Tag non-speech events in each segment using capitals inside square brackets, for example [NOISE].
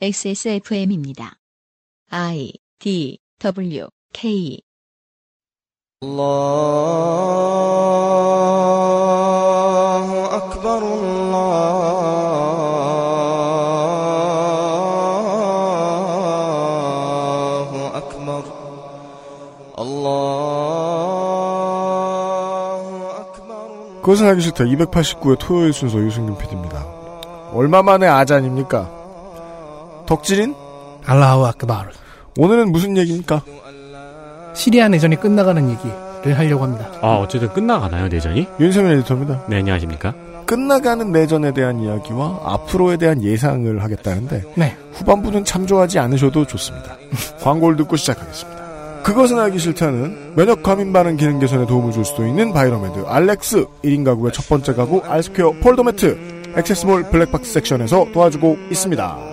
XSFM입니다. I D W K الله أكبر الله أكبر الله أكبر 그것은 하기 싫다. 289회 토요일 순서 유승균 PD입니다. 얼마 만에 아잔입니까? 덕질인? الله أكبر. 오늘은 무슨 얘기입니까? 시리아 내전이 끝나가는 얘기를 하려고 합니다. 아, 어쨌든 끝나가나요, 내전이? 윤세민 에디터입니다. 네, 안녕하십니까? 끝나가는 내전에 대한 이야기와 앞으로에 대한 예상을 하겠다는데 네. 후반부는 참조하지 않으셔도 좋습니다. [LAUGHS] 광고를 듣고 시작하겠습니다. 그것은 알기 싫다는 면역 과민 반응 기능 개선에 도움을 줄 수도 있는 바이로메드 알렉스 1인 가구의 첫 번째 가구 알스퀘어 폴더매트 액세스몰 블랙박스 섹션에서 도와주고 있습니다.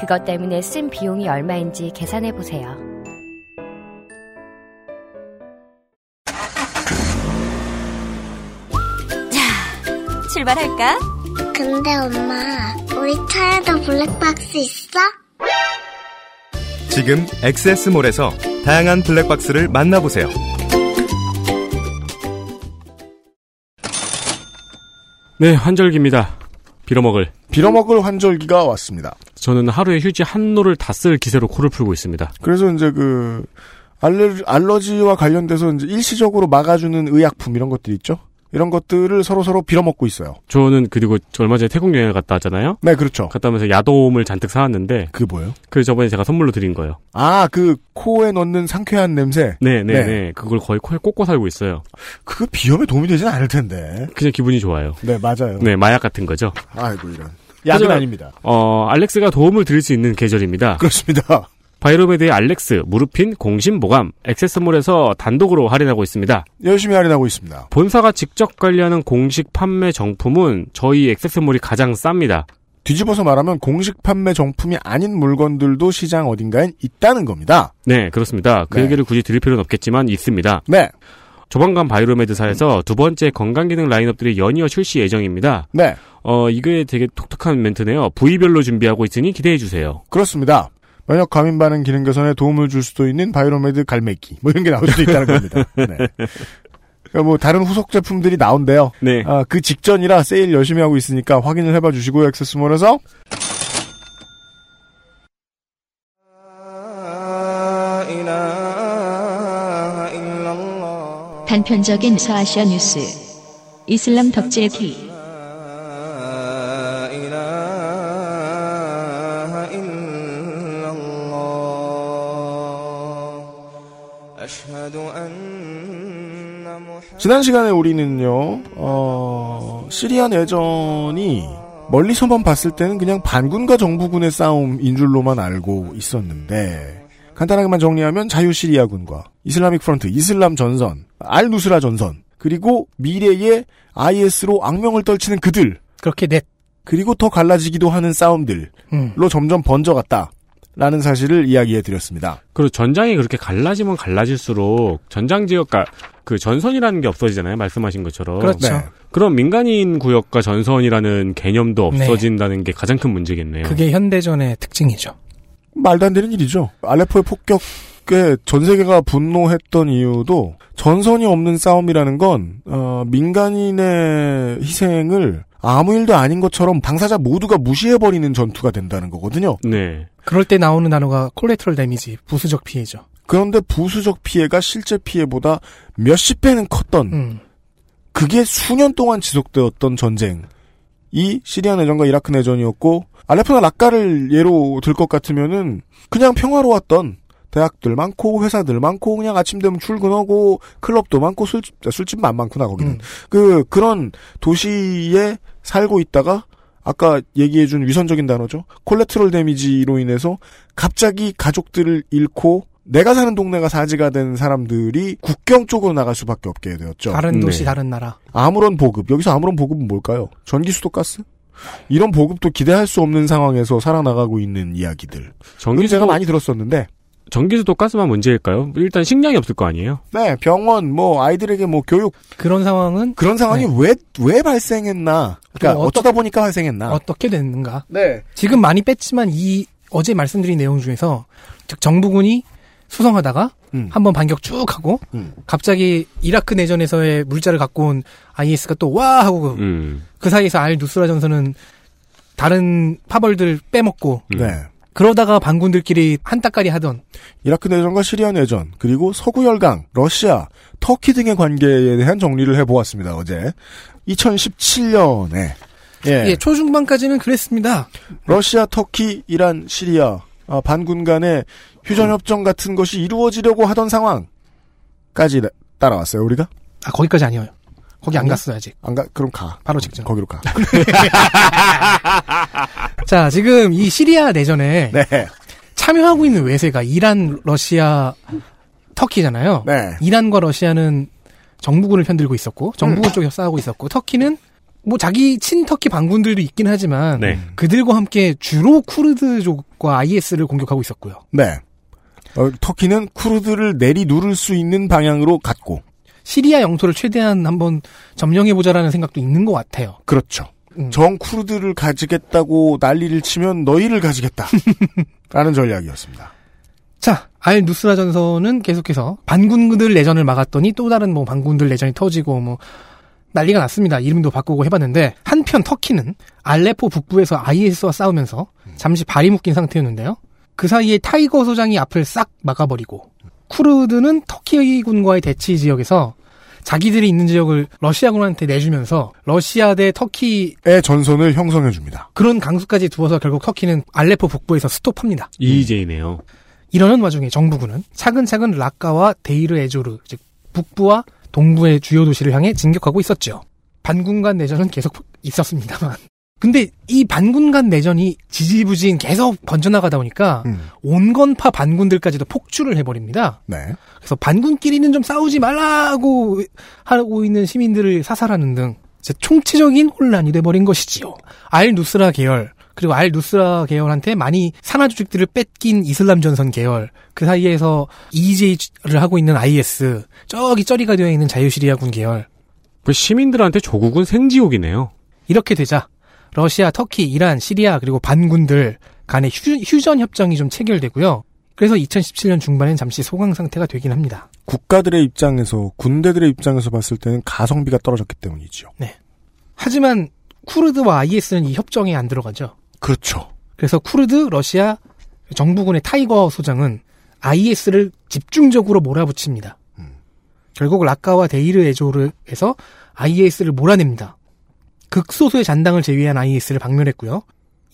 그것 때문에 쓴 비용이 얼마인지 계산해 보세요. 출발할까? 근데 엄마, 우리 차에도 블랙박스 있어? 지금 엑세스몰에서 다양한 블랙박스를 만나보세요. 네, 환절기입니다. 빌어먹을. 빌어먹을 환절기가 왔습니다. 저는 하루에 휴지 한 롤을 다 쓸 기세로 코를 풀고 있습니다. 그래서 이제 그 알레, 알러지와 관련돼서 이제 일시적으로 막아주는 의약품 이런 것들 있죠. 이런 것들을 서로 서로 빌어먹고 있어요. 저는 그리고 저 얼마 전에 태국 여행을 갔다 왔잖아요. 네, 그렇죠. 갔다 오면서 야돔을 잔뜩 사왔는데 그 뭐요? 그 저번에 제가 선물로 드린 거예요. 아, 그 코에 넣는 상쾌한 냄새. 네, 네, 네. 네. 그걸 거의 코에 꽂고 살고 있어요. 그거 비염에 도움이 되진 않을 텐데. 그냥 기분이 좋아요. 네, 맞아요. 네, 마약 같은 거죠. 아이고 이런. 약은 아닙니다. 어, 알렉스가 도움을 드릴 수 있는 계절입니다. 그렇습니다. 바이로메드의 알렉스, 무르핀, 공심, 보감, 액세스몰에서 단독으로 할인하고 있습니다. 열심히 할인하고 있습니다. 본사가 직접 관리하는 공식 판매 정품은 저희 액세스몰이 가장 쌉니다. 뒤집어서 말하면 공식 판매 정품이 아닌 물건들도 시장 어딘가엔 있다는 겁니다. 네, 그렇습니다. 그 네. 얘기를 굳이 드릴 필요는 없겠지만 있습니다. 네, 조만간 바이로메드사에서 두 번째 건강기능 라인업들이 연이어 출시 예정입니다. 네, 어, 이게 되게 독특한 멘트네요. 부위별로 준비하고 있으니 기대해주세요. 그렇습니다. 면역 과민 반응 기능 개선에 도움을 줄 수도 있는 바이로메드 갈매기 뭐 이런 게 나올 수도 있다는 겁니다. 네. 그러니까 뭐 다른 후속 제품들이 나온대요. 네. 아, 그 직전이라 세일 열심히 하고 있으니까 확인을 해봐 주시고요. 액세스몰에서 단편적인 사아시아 뉴스 이슬람 덕질 키 지난 시간에 우리는요, 어, 시리아 내전이 멀리서만 봤을 때는 그냥 반군과 정부군의 싸움인 줄로만 알고 있었는데, 간단하게만 정리하면 자유시리아군과 이슬라믹 프런트, 이슬람 전선, 알 누스라 전선, 그리고 미래의 IS로 악명을 떨치는 그들, 그렇게 넷. 그리고 더 갈라지기도 하는 싸움들로 음. 점점 번져갔다. 라는 사실을 이야기해 드렸습니다. 그리고 전장이 그렇게 갈라지면 갈라질수록 전장 지역과 그 전선이라는 게 없어지잖아요. 말씀하신 것처럼. 그렇죠. 네. 그럼 민간인 구역과 전선이라는 개념도 없어진다는 게 가장 큰 문제겠네요. 그게 현대전의 특징이죠. 말도 안 되는 일이죠. 알레포의 폭격에 전 세계가 분노했던 이유도 전선이 없는 싸움이라는 건 어, 민간인의 희생을 아무 일도 아닌 것처럼 당사자 모두가 무시해버리는 전투가 된다는 거거든요. 네. 그럴 때 나오는 단어가 콜레트럴 데미지, 부수적 피해죠. 그런데 부수적 피해가 실제 피해보다 몇십 배는 컸던 음. 그게 수년 동안 지속되었던 전쟁. 이 시리아 내전과 이라크 내전이었고 알레포나 라카를 예로 들 것 같으면은 그냥 평화로웠던 대학들 많고 회사들 많고 그냥 아침 되면 출근하고 클럽도 많고 술집 술집만 많구나 거기는 음. 그 그런 도시에 살고 있다가 아까 얘기해준 위선적인 단어죠 콜레트롤 데미지로 인해서 갑자기 가족들을 잃고 내가 사는 동네가 사지가 된 사람들이 국경 쪽으로 나갈 수밖에 없게 되었죠. 다른 도시 네. 다른 나라. 아무런 보급 여기서 아무런 보급은 뭘까요? 전기 수도 가스? 이런 보급도 기대할 수 없는 상황에서 살아나가고 있는 이야기들. 전기수도 제가 많이 들었었는데, 전기수도 가스만 문제일까요? 일단 식량이 없을 거 아니에요? 네, 병원, 뭐, 아이들에게 뭐, 교육, 그런 상황은 그런 상황이 네. 왜, 왜 발생했나. 그러니까 어쩌다 보니까 발생했나. 어떻게 됐는가? 네. 지금 많이 뺐지만 이 어제 말씀드린 내용 중에서 즉 정부군이 수성하다가 음. 한번 반격 쭉 하고 음. 갑자기 이라크 내전에서의 물자를 갖고 온 IS가 또 와 하고 음. 그 사이에서 알 누스라 전선은 다른 파벌들 빼먹고 음. 네. 그러다가 반군들끼리 한따까리 하던 이라크 내전과 시리아 내전, 그리고 서구 열강, 러시아, 터키 등의 관계에 대한 정리를 해보았습니다, 어제. 2017년에. 예. 예, 초중반까지는 그랬습니다. 러시아, 터키, 이란, 시리아 아, 반군 간의 휴전협정 같은 것이 이루어지려고 하던 상황까지 나- 따라왔어요, 우리가? 아 거기까지 아니에요. 거기 안 아니요? 갔어요 아직. 안 가, 그럼 가. 바로 직전. 거기로 가. [LAUGHS] 자 지금 이 시리아 내전에 네. 참여하고 있는 외세가 이란, 러시아, 터키잖아요. 네. 이란과 러시아는 정부군을 편들고 있었고 정부군 쪽에서 싸우고 있었고 터키는 뭐 자기 친터키 반군들도 있긴 하지만 네. 그들과 함께 주로 쿠르드족과 IS를 공격하고 있었고요. 네. 어, 터키는 쿠르드를 내리 누를 수 있는 방향으로 갔고. 시리아 영토를 최대한 한번 점령해보자라는 생각도 있는 것 같아요. 그렇죠. 음. 정 쿠르드를 가지겠다고 난리를 치면 너희를 가지겠다. [LAUGHS] 라는 전략이었습니다. 자, 알 누스라 전선은 계속해서 반군들 내전을 막았더니 또 다른 뭐 반군들 내전이 터지고 뭐 난리가 났습니다. 이름도 바꾸고 해봤는데 한편 터키는 알레포 북부에서 IS와 싸우면서 잠시 발이 묶인 상태였는데요. 그 사이에 타이거 소장이 앞을 싹 막아버리고 쿠르드는 터키 군과의 대치 지역에서 자기들이 있는 지역을 러시아군한테 내주면서 러시아 대 터키 의 전선을 형성해 줍니다. 그런 강수까지 두어서 결국 터키는 알레포 북부에서 스톱합니다. EJ네요. 이러는 와중에 정부군은 차근차근 라카와 데이르 에조르, 즉 북부와 동부의 주요 도시를 향해 진격하고 있었죠. 반군 간 내전은 계속 있었습니다만. 근데 이 반군 간 내전이 지지부진 계속 번져나가다 보니까 음. 온건파 반군들까지도 폭주를 해버립니다. 네. 그래서 반군끼리는 좀 싸우지 말라고 하고 있는 시민들을 사살하는 등 이제 총체적인 혼란이 돼버린 것이지요. 알 누스라 계열 그리고 알 누스라 계열한테 많이 산하 조직들을 뺏긴 이슬람 전선 계열 그 사이에서 EJ를 하고 있는 IS 저기 쩌리가 되어 있는 자유시리아군 계열 그 시민들한테 조국은 생지옥이네요. 이렇게 되자 러시아, 터키, 이란, 시리아 그리고 반군들 간의 휴, 전 협정이 좀 체결되고요. 그래서 2017년 중반엔 잠시 소강 상태가 되긴 합니다. 국가들의 입장에서, 군대들의 입장에서 봤을 때는 가성비가 떨어졌기 때문이죠. 하지만 쿠르드와 IS는 이 협정에 안 들어가죠. 그렇죠. 그래서 쿠르드, 러시아 정부군의 타이거 소장은 IS를 집중적으로 몰아붙입니다. 결국 라카와 데이르 에조르에서 IS를 몰아냅니다. 극소수의 잔당을 제외한 IS를 박멸했고요.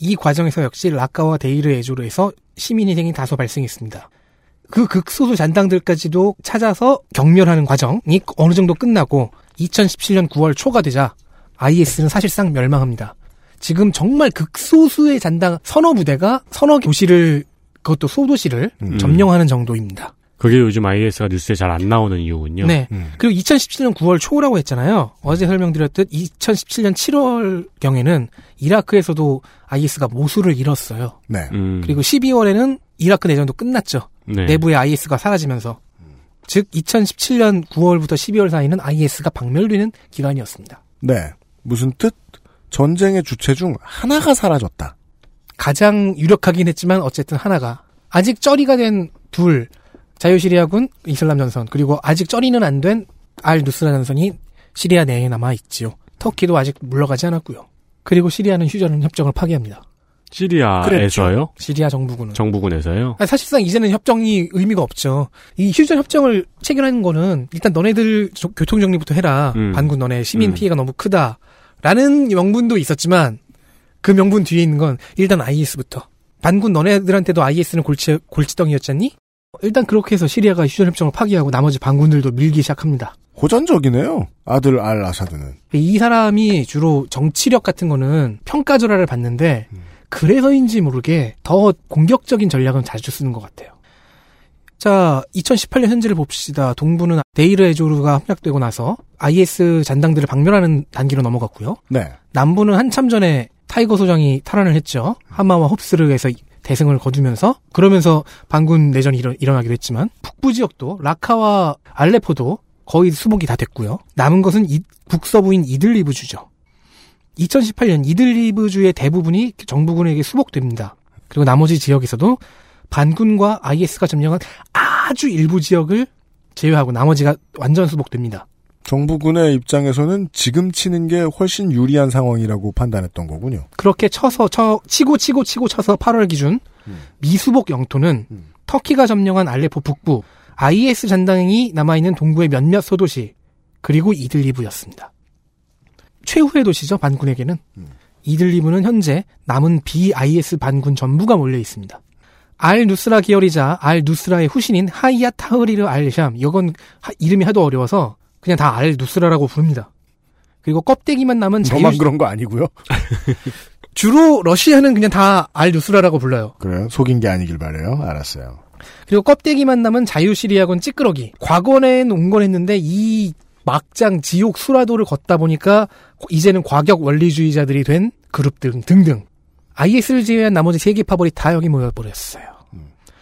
이 과정에서 역시 라카와 데이르 에조르에서 시민희생이 다소 발생했습니다. 그 극소수 잔당들까지도 찾아서 경멸하는 과정이 어느 정도 끝나고 2017년 9월 초가 되자 IS는 사실상 멸망합니다. 지금 정말 극소수의 잔당 서너 부대가 서너 도시를 그것도 소도시를 음. 점령하는 정도입니다. 그게 요즘 IS가 뉴스에 잘 안 나오는 이유군요. 네. 음. 그리고 2017년 9월 초라고 했잖아요. 어제 설명드렸듯 2017년 7월 경에는 이라크에서도 IS가 모수를 잃었어요. 네. 음, 그리고 12월에는 이라크 내전도 끝났죠. 네. 내부의 IS가 사라지면서. 즉 2017년 9월부터 12월 사이는 IS가 박멸되는 기간이었습니다. 네. 무슨 뜻? 전쟁의 주체 중 하나가 사라졌다. 가장 유력하긴 했지만 어쨌든 하나가 아직 쩌리가 된 둘 자유시리아군 이슬람 전선 그리고 아직 쩌리는 안 된 알 누스라 전선이 시리아 내에 남아 있지요. 터키도 아직 물러가지 않았고요. 그리고 시리아는 휴전 협정을 파기합니다. 시리아에서요? 시리아 정부군은 정부군에서요? 아니, 사실상 이제는 협정이 의미가 없죠. 이 휴전 협정을 체결하는 거는 일단 너네들 조- 교통 정리부터 해라. 음. 반군 너네 시민 음. 피해가 너무 크다. 라는 명분도 있었지만 그 명분 뒤에 있는 건 일단 IS부터. 반군 너네들한테도 IS는 골치 골치덩이였잖니? 일단 그렇게 해서 시리아가 휴전 협정을 파기하고 나머지 반군들도 밀기 시작합니다. 호전적이네요. 아들 알 아사드는. 이 사람이 주로 정치력 같은 거는 평가절하를 받는데 그래서인지 모르게 더 공격적인 전략은 자주 쓰는 것 같아요. 자, 2018년 현재를 봅시다. 동부는 데이르 에조르가 함락되고 나서 IS 잔당들을 박멸하는 단계로 넘어갔고요. 네. 남부는 한참 전에 타이거 소장이 탈환을 했죠. 하마와 홈스에서 대승을 거두면서 그러면서 반군 내전이 일어, 일어나기도 했지만 북부 지역도 라카와 알레포도 거의 수복이 다 됐고요. 남은 것은 이- 북서부인 이들리브 주죠. 2018년 이들리브 주의 대부분이 정부군에게 수복됩니다. 그리고 나머지 지역에서도 반군과 IS가 점령한 아주 일부 지역을 제외하고 나머지가 완전 수복됩니다. 정부군의 입장에서는 지금 치는 게 훨씬 유리한 상황이라고 판단했던 거군요. 그렇게 쳐서 쳐 치고 치고 치고 쳐서 8월 기준 미수복 영토는 터키가 점령한 알레포 북부 IS 잔당이 남아있는 동부의 몇몇 소도시 그리고 이들리브였습니다. 최후의 도시죠 반군에게는 이들리브는 현재 남은 BIS 반군 전부가 몰려 있습니다. 알 누스라 계열이자 알 누스라의 후신인 하이야 타흐리르 알샴 이건 하- 이름이 하도 어려워서 그냥 다 알 누스라라고 부릅니다. 그리고 껍데기만 남은 자유 저만 그런 거 아니고요. [LAUGHS] 주로 러시아는 그냥 다 알 누스라라고 불러요. 그래요? 속인 게 아니길 바래요. 알았어요. 그리고 껍데기만 남은 자유시리아군 찌끄러기. 과거엔 온건했는데 이 막장 지옥 수라도를 걷다 보니까 이제는 과격 원리주의자들이 된 그룹들 등등. IS를 제외한 나머지 세계 파벌이 다 여기 모여버렸어요.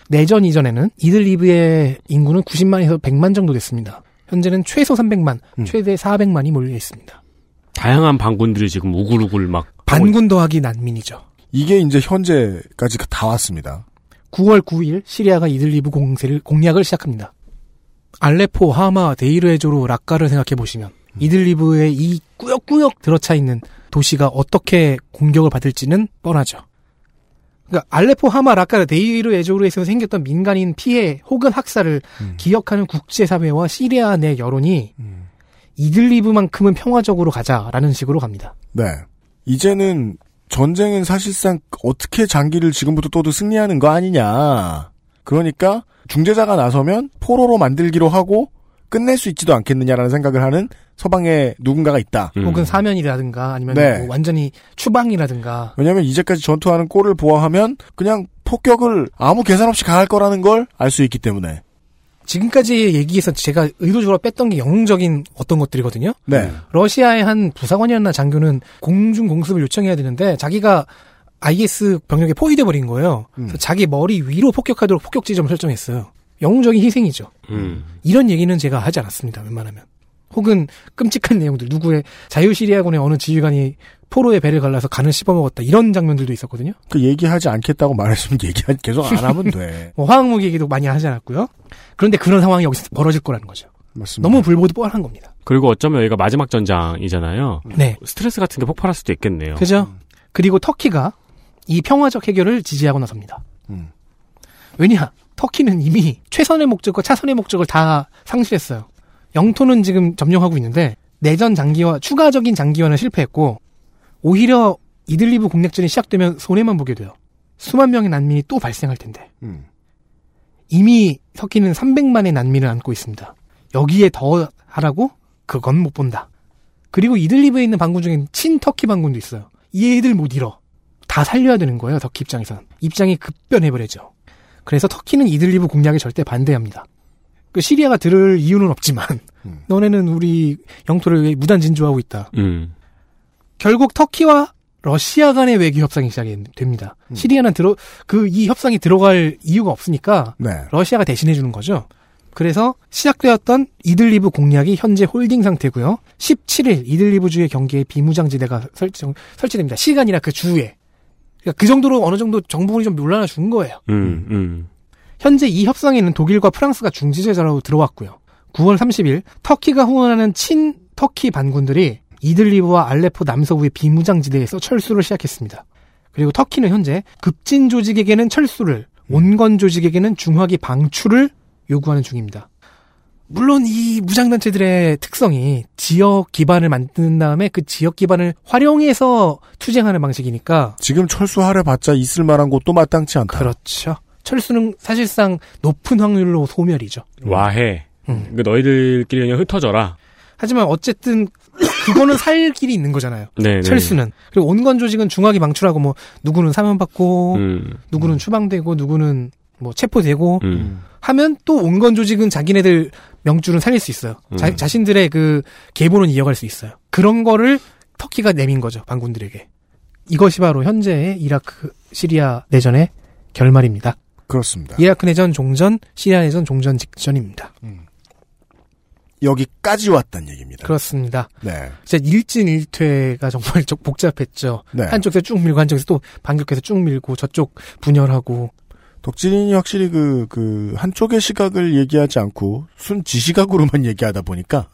내전 이전에는 이들리브의 인구는 90만에서 100만 정도 됐습니다. 현재는 최소 300만, 최대 400만이 몰려 있습니다. 다양한 반군들이 지금 우글우글 막 반군 더하기 난민이죠. 이게 이제 현재까지 다 왔습니다. 9월 9일 시리아가 이들리브 공세를 공략을 시작합니다. 알레포, 하마, 데이르에조로, 락카를 생각해 보시면 이들리브의 이 꾸역꾸역 들어차 있는 도시가 어떻게 공격을 받을지는 뻔하죠. 그러니까 알레포, 하마, 라카, 데이르 에조르에서 생겼던 민간인 피해 혹은 학살을 기억하는 국제사회와 시리아 내 여론이 이들리브만큼은 평화적으로 가자라는 식으로 갑니다. 네. 이제는 전쟁은 사실상 어떻게 장기를 지금부터 떠도 승리하는 거 아니냐. 그러니까 중재자가 나서면 포로로 만들기로 하고 끝낼 수 있지도 않겠느냐라는 생각을 하는 서방에 누군가가 있다. 음. 혹은 사면이라든가 아니면 네. 뭐 완전히 추방이라든가 왜냐하면 이제까지 전투하는 꼴을 보아하면 그냥 폭격을 아무 계산 없이 가할 거라는 걸 알 수 있기 때문에. 지금까지 얘기해서 제가 의도적으로 뺐던 게 영웅적인 어떤 것들이거든요. 네. 러시아의 한 부사관이었나 장교는 공중 공습을 요청해야 되는데 자기가 IS 병력에 포위돼 버린 거예요. 그래서 자기 머리 위로 폭격하도록 폭격 지점을 설정했어요. 영웅적인 희생이죠. 음. 이런 얘기는 제가 하지 않았습니다. 웬만하면. 혹은 끔찍한 내용들 누구의 자유시리아군의 어느 지휘관이 포로의 배를 갈라서 간을 씹어먹었다 이런 장면들도 있었거든요. 그 얘기하지 않겠다고 말했으면 [LAUGHS] 얘기 계속 안 하면 돼. [LAUGHS] 뭐 화학무기 얘기도 많이 하지 않았고요. 그런데 그런 상황이 여기서 벌어질 거라는 거죠. 맞습니다. 너무 불보듯 뻔한 겁니다. 그리고 어쩌면 여기가 마지막 전장이잖아요. 네. 스트레스 같은 게 폭발할 수도 있겠네요. 그죠? 그리고 터키가 이 평화적 해결을 지지하고 나섭니다. 음. 왜냐? 터키는 이미 최선의 목적과 차선의 목적을 다 상실했어요. 영토는 지금 점령하고 있는데 내전 장기화, 추가적인 장기화는 실패했고 오히려 이들리브 공략전이 시작되면 손해만 보게 돼요. 수만 명의 난민이 또 발생할 텐데 음. 이미 터키는 300만의 난민을 안고 있습니다. 여기에 더 하라고? 그건 못 본다. 그리고 이들리브에 있는 반군 중엔 친터키 반군도 있어요. 이 애들 못 잃어. 다 살려야 되는 거예요, 터키 입장에선. 입장이 급변해버리죠. 그래서 터키는 이들리브 공략에 절대 반대합니다. 그 시리아가 들을 이유는 없지만, [LAUGHS] 너네는 우리 영토를 왜 무단 진주하고 있다. 음. 결국 터키와 러시아 간의 외교 협상이 시작이 됩니다. 시리아는 들어 그 이 협상이 들어갈 이유가 없으니까 네. 러시아가 대신해 주는 거죠. 그래서 시작되었던 이들리브 공략이 현재 holding 상태고요. 17일 이들리브 주의 경계에 비무장지대가 설정, 설치됩니다. 시간이나 그 주에. 그러니까 그 정도로 어느 정도 정부군이 좀 물러나 준 거예요. 음, 음. 현재 이 협상에는 독일과 프랑스가 중재자로 들어왔고요. 9월 30일 터키가 후원하는 친 터키 반군들이 이들리브와 알레포 남서부의 비무장지대에서 철수를 시작했습니다. 그리고 터키는 현재 급진 조직에게는 철수를, 온건 조직에게는 중화기 방출을 요구하는 중입니다. 물론 이 무장단체들의 특성이 지역 기반을 만든 다음에 그 지역 기반을 활용해서 투쟁하는 방식이니까 지금 철수하래 봤자 있을 만한 곳도 마땅치 않다. 그렇죠. 철수는 사실상 높은 확률로 소멸이죠. 와해. 음. 그 너희들끼리 그냥 흩어져라. 하지만 어쨌든 그거는 살 길이 있는 거잖아요. 네. 네. 철수는 그리고 온건 조직은 중하게 망출하고 뭐 누구는 사면받고 음. 누구는 추방되고 누구는 뭐 체포되고 음. 하면 또 온건 조직은 자기네들 명줄은 살릴 수 있어요. 자, 음. 자신들의 그 계보는 이어갈 수 있어요. 그런 거를 터키가 내민 거죠 반군들에게. 이것이 바로 현재의 이라크 시리아 내전의 결말입니다. 그렇습니다. 이라크 내전 종전, 시리아 내전 종전 직전입니다. 여기까지 왔단 얘기입니다. 그렇습니다. 네. 진짜 일진일퇴가 정말 [LAUGHS] 좀 복잡했죠. 네. 한쪽에서 쭉 밀고 한쪽에서 또 반격해서 쭉 밀고 저쪽 분열하고 덕질인이 확실히 그, 그, 한쪽의 시각을 얘기하지 않고, 순 지시각으로만 [LAUGHS] 얘기하다 보니까,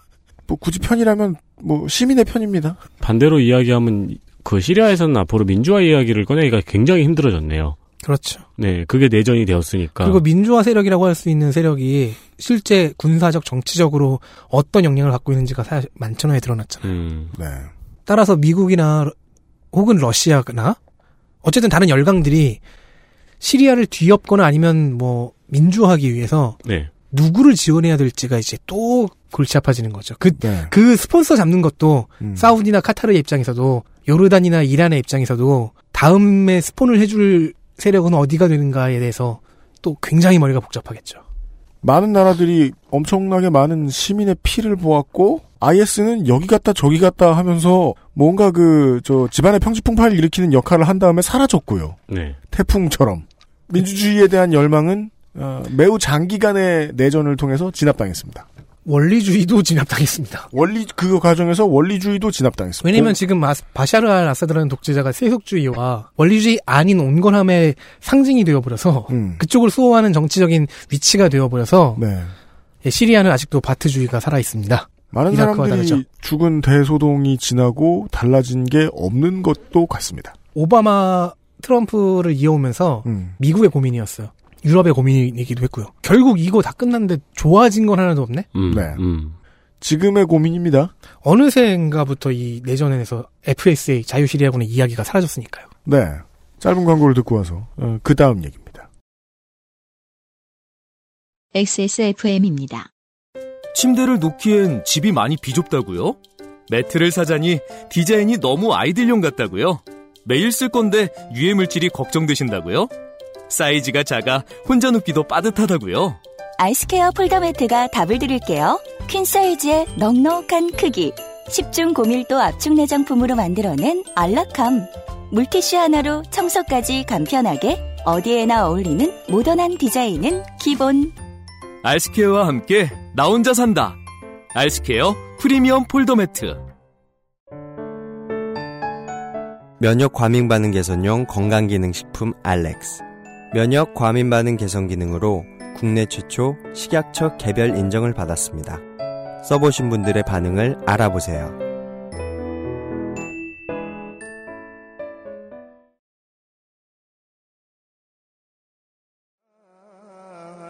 뭐, 굳이 편이라면, 뭐, 시민의 편입니다. 반대로 이야기하면 그 시리아에서는 앞으로 민주화 이야기를 꺼내기가 굉장히 힘들어졌네요. 그렇죠. 네, 그게 내전이 되었으니까. 그리고 민주화 세력이라고 할 수 있는 세력이 실제 군사적 정치적으로 어떤 영향을 갖고 있는지가 사실 만천하에 드러났잖아요. 음, 네. 따라서 미국이나 러- 혹은 러시아나 어쨌든 다른 열강들이 시리아를 뒤엎거나 아니면 뭐 민주화하기 위해서 네. 누구를 지원해야 될지가 이제 또 골치 아파지는 거죠. 그, 네. 그 스폰서 잡는 것도 음. 사우디나 카타르의 입장에서도 요르단이나 이란의 입장에서도 다음에 스폰을 해줄 세력은 어디가 되는가에 대해서 또 굉장히 머리가 복잡하겠죠. 많은 나라들이 엄청나게 많은 시민의 피를 보았고, IS는 여기 갔다 저기 갔다 하면서, 뭔가 그, 저, 집안의 평지풍파를 일으키는 역할을 한 다음에 사라졌고요. 네. 태풍처럼. 민주주의에 대한 열망은, 어, 매우 장기간의 내전을 통해서 진압당했습니다. 원리주의도 진압당했습니다. 원리, 그 과정에서 원리주의도 진압당했습니다. 왜냐면 지금 마- 바샤르 알 아사드라는 독재자가 세속주의와 원리주의 아닌 온건함의 상징이 되어버려서 음. 그쪽을 수호하는 정치적인 위치가 되어버려서 네. 예, 시리아는 아직도 바트주의가 살아 있습니다. 많은 사람들이 다르죠. 죽은 대소동이 지나고 달라진 게 없는 것도 같습니다. 오바마 트럼프를 이어오면서 음. 미국의 고민이었어요. 유럽의 고민이기도 했고요. 결국 이거 다 끝났는데 좋아진 건 하나도 없네? 음, 네. 음. 지금의 고민입니다. 어느새인가부터 이 내전에서 FSA 자유시리아군의 이야기가 사라졌으니까요. 네. 짧은 광고를 듣고 와서 어, 그 다음 얘기입니다. XSFM입니다. 침대를 놓기엔 집이 많이 비좁다고요? 매트를 사자니 디자인이 너무 아이들용 같다고요? 매일 쓸 건데 유해 물질이 걱정되신다고요? 사이즈가 작아 혼자 눕기도 빠듯하다고요? 아이스케어 폴더 매트가 답을 드릴게요. 퀸 사이즈의 넉넉한 크기, 10중 고밀도 압축 내장품으로 만들어낸 안락함. 물티슈 하나로 청소까지 간편하게 어디에나 어울리는 모던한 디자인은 기본. 아이스케어와 함께 나 혼자 산다. 아이스케어 프리미엄 폴더 매트. 면역 과민 반응 개선용 건강기능식품 알렉스. 면역 과민 반응 개선 기능으로 국내 최초 식약처 개별 인정을 받았습니다. 써보신 분들의 반응을 알아보세요.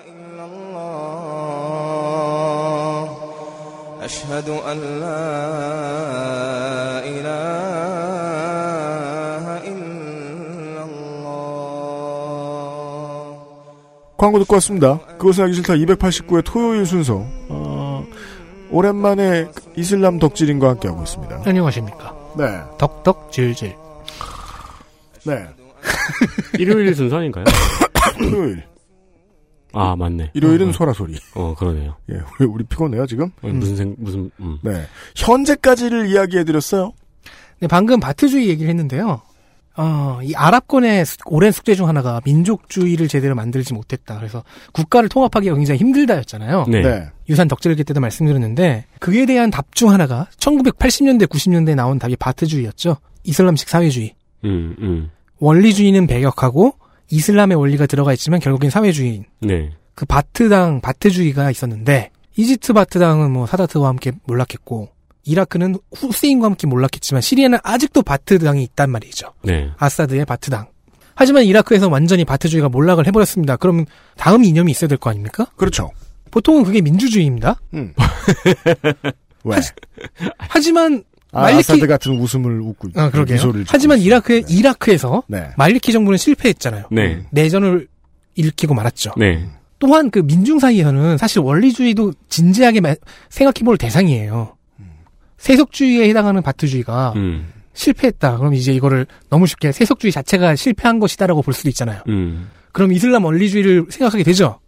إلا الله أشهد أن لا 광고 듣고 왔습니다. 그것은 하기 싫다 289의 토요일 순서. 어, 오랜만에 이슬람 덕질인과 함께하고 있습니다. 안녕하십니까. 네. 덕덕 질질. 네. [LAUGHS] 일요일 순서 아닌가요? [COUGHS] 토요일. 아, 맞네. 일요일은 어, 소라 소리. 어, 그러네요. 예, 우리, 우리 피곤해요, 지금? 어, 무슨 생, 무슨, 음. 네. 현재까지를 이야기해 드렸어요. 네, 방금 바트주의 얘기를 했는데요. 어, 이 아랍권의 수- 오랜 숙제 중 하나가 민족주의를 제대로 만들지 못했다. 그래서 국가를 통합하기가 굉장히 힘들다였잖아요. 네. 네. 유산 덕질기 때도 말씀드렸는데 그에 대한 답 중 하나가 1980년대 90년대에 나온 답이 바트주의였죠. 이슬람식 사회주의. 음, 음. 원리주의는 배격하고 이슬람의 원리가 들어가 있지만 결국엔 사회주의인. 네. 그 바트당 바트주의가 있었는데 이집트 바트당은 뭐 사다트와 함께 몰락했고 이라크는 후세인과 함께 몰락했지만 시리아는 아직도 바트당이 있단 말이죠. 네. 아사드의 바트당. 하지만 이라크에서 완전히 바트주의가 몰락을 해버렸습니다. 그럼 다음 이념이 있어야 될 거 아닙니까? 그렇죠. 보통은 그게 민주주의입니다. 음. [LAUGHS] 왜? 하지 만 아, 말리키 아사드 같은 웃음을 웃고 아, 그러게요. 하지만. 이라크의 네. 이라크에서 네. 말리키 정부는 실패했잖아요. 네. 내전을 일으키고 말았죠. 네. 또한 그 민중 사이에서는 사실 원리주의도 진지하게 마- 생각해볼 대상이에요. 세속주의에 해당하는 바트주의가 음. 실패했다. 그럼 이제 이거를 너무 쉽게 세속주의 자체가 실패한 것이다라고 볼 수도 있잖아요. 음. 그럼 이슬람 원리주의를 생각하게 되죠.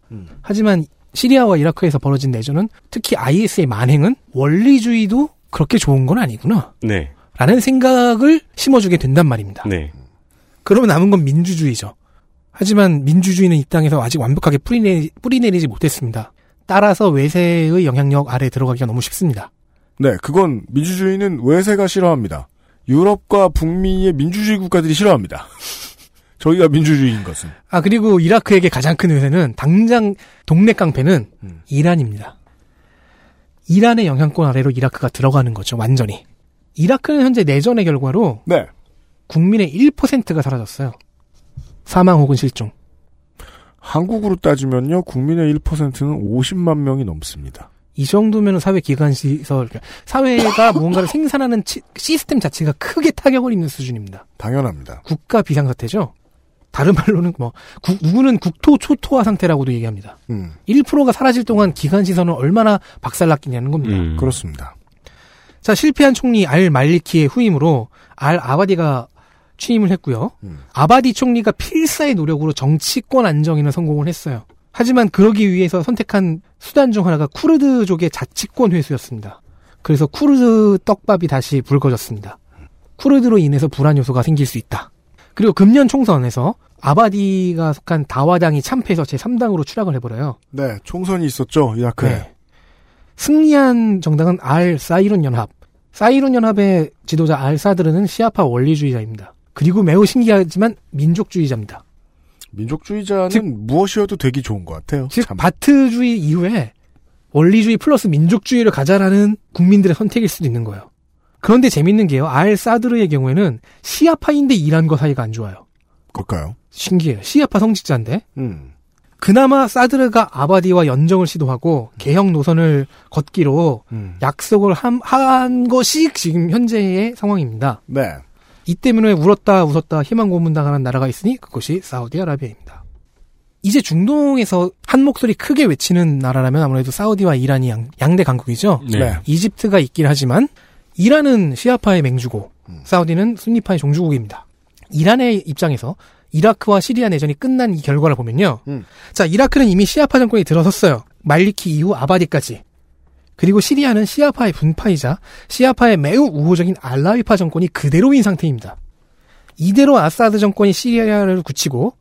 하지만 시리아와 이라크에서 벌어진 내전은 특히 IS의 만행은 원리주의도 그렇게 좋은 건 아니구나. 네. 라는 생각을 심어주게 된단 말입니다. 네. 그러면 남은 건 민주주의죠. 하지만 민주주의는 이 땅에서 아직 완벽하게 뿌리내리, 뿌리내리지 못했습니다. 따라서 외세의 영향력 아래 들어가기가 너무 쉽습니다. 네, 그건 민주주의는 외세가 싫어합니다. 유럽과 북미의 민주주의 국가들이 싫어합니다. [LAUGHS] 저희가 민주주의인 것은. 아 그리고 이라크에게 가장 큰 외세는 당장 동네 깡패는 이란입니다. 이란의 영향권 아래로 이라크가 들어가는 거죠. 완전히. 이라크는 현재 내전의 결과로 네. 국민의 1%가 사라졌어요. 사망 혹은 실종. 한국으로 따지면요, 국민의 1%는 50만 명이 넘습니다. 이 정도면 사회 기관 시설, 그러니까 사회가 [LAUGHS] 무언가를 생산하는 치- 시스템 자체가 크게 타격을 입는 수준입니다. 당연합니다. 국가 비상사태죠. 다른 말로는 뭐 국- 누구는 국토 초토화 상태라고도 얘기합니다. 음, 1%가 사라질 동안 기관 시설은 얼마나 박살났겠냐는 겁니다. 음. 그렇습니다. 자 실패한 총리 알 말리키의 후임으로 알 아바디가 취임을 했고요. 음. 아바디 총리가 필사의 노력으로 정치권 안정에는 성공을 했어요. 하지만 그러기 위해서 선택한 수단 중 하나가 쿠르드족의 자치권 회수였습니다. 그래서 쿠르드 떡밥이 다시 불거졌습니다. 쿠르드로 인해서 불안 요소가 생길 수 있다. 그리고 금년 총선에서 아바디가 속한 다와당이 참패해서 제3당으로 추락을 해버려요. 네, 총선이 있었죠, 이라크에. 네. 승리한 정당은 알 사이론 연합. 사이론 연합의 지도자 알 사드르는 시아파 원리주의자입니다. 그리고 매우 신기하지만 민족주의자입니다. 민족주의자는 무엇이어도 되기 좋은 것 같아요. 즉 참. 바트주의 이후에 원리주의 플러스 민족주의를 가자라는 국민들의 선택일 수도 있는 거예요. 그런데 재밌는 게요. 알 사드르의 경우에는 시아파인데 이란과 사이가 안 좋아요. 그럴까요? 신기해요. 시아파 성직자인데 음. 그나마 사드르가 아바디와 연정을 시도하고 개혁 노선을 걷기로 음. 약속을 한, 한 것이 지금 현재의 상황입니다. 네. 이 때문에 울었다 웃었다 희망 고문당하는 나라가 있으니 그것이 사우디아라비아입니다. 이제 중동에서 한 목소리 크게 외치는 나라라면 아무래도 사우디와 이란이 양, 양대 강국이죠. 네. 네. 이집트가 있긴 하지만 이란은 시아파의 맹주고 사우디는 순니파의 종주국입니다. 이란의 입장에서 이라크와 시리아 내전이 끝난 이 결과를 보면요. 음. 자, 이라크는 이미 시아파 정권이 들어섰어요. 말리키 이후 아바디까지. 그리고 시리아는 시아파의 분파이자 시아파의 매우 우호적인 알라위파 정권이 그대로인 상태입니다. 이대로 아사드 정권이 시리아를 굳히고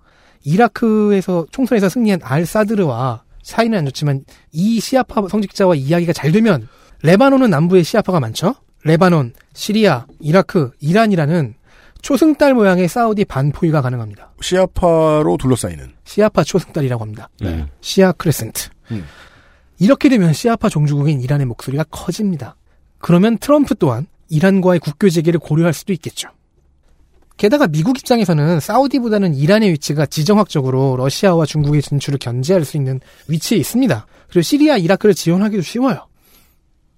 이라크에서 총선에서 승리한 알 사드르와 사이는 안 좋지만 이 시아파 성직자와 이야기가 잘 되면 레바논은 남부에 시아파가 많죠. 레바논, 시리아, 이라크, 이란이라는 초승달 모양의 사우디 반포위가 가능합니다. 시아파로 둘러싸이는. 시아파 초승달이라고 합니다. 네. Shia Crescent. 음. 이렇게 되면 시아파 종주국인 이란의 목소리가 커집니다. 그러면 트럼프 또한 이란과의 국교 재개를 고려할 수도 있겠죠. 게다가 미국 입장에서는 사우디보다는 이란의 위치가 지정학적으로 러시아와 중국의 진출을 견제할 수 있는 위치에 있습니다. 그리고 시리아, 이라크를 지원하기도 쉬워요.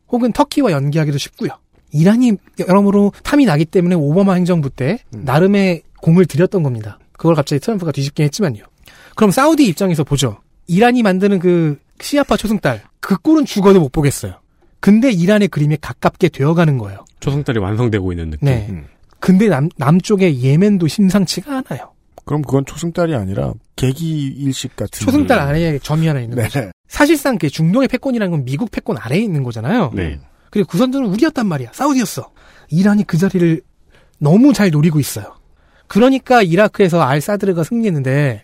혹은 터키와 연계하기도 쉽고요. 이란이 여러모로 탐이 나기 때문에 오바마 행정부 때 나름의 공을 들였던 겁니다. 그걸 갑자기 트럼프가 뒤집긴 했지만요. 그럼 사우디 입장에서 보죠. 이란이 만드는 그 시아파 초승달 그 꼴은 죽어도 못 보겠어요. 근데 이란의 그림에 가깝게 되어가는 거예요. 초승달이 완성되고 있는 느낌. 네. 음. 근데 남, 남쪽의 예멘도 심상치가 않아요. 그럼 그건 초승달이 아니라 계기 일식 같은. 초승달 아래에 점이 하나 있는 네. 거죠. 사실상 그 중동의 패권이라는 건 미국 패권 아래에 있는 거잖아요. 네. 그리고 구선들은 우리였단 말이야. 사우디였어. 이란이 그 자리를 너무 잘 노리고 있어요. 그러니까 이라크에서 알사드르가 승리했는데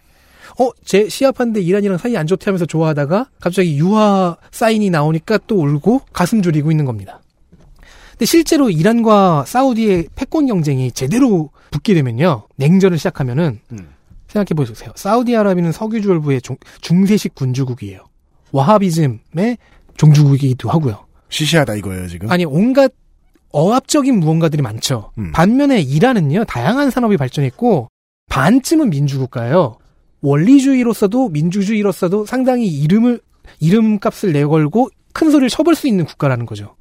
어, 제 시아파인데 이란이랑 사이 안 좋대 하면서 좋아하다가 갑자기 유화 사인이 나오니까 또 울고 가슴 졸이고 있는 겁니다. 근데 실제로 이란과 사우디의 패권 경쟁이 제대로 붙게 되면요. 냉전을 시작하면은 음. 생각해 보세요. 사우디아라비아는 석유주얼부의 중, 중세식 군주국이에요. 와하비즘의 종주국이기도 하고요. 시시하다 이거예요 지금. 아니 온갖 어압적인 무언가들이 많죠. 음. 반면에 이란은요 다양한 산업이 발전했고 반쯤은 민주국가예요. 원리주의로서도 민주주의로서도 상당히 이름을 이름값을 내걸고 큰 소리를 쳐볼 수 있는 국가라는 거죠.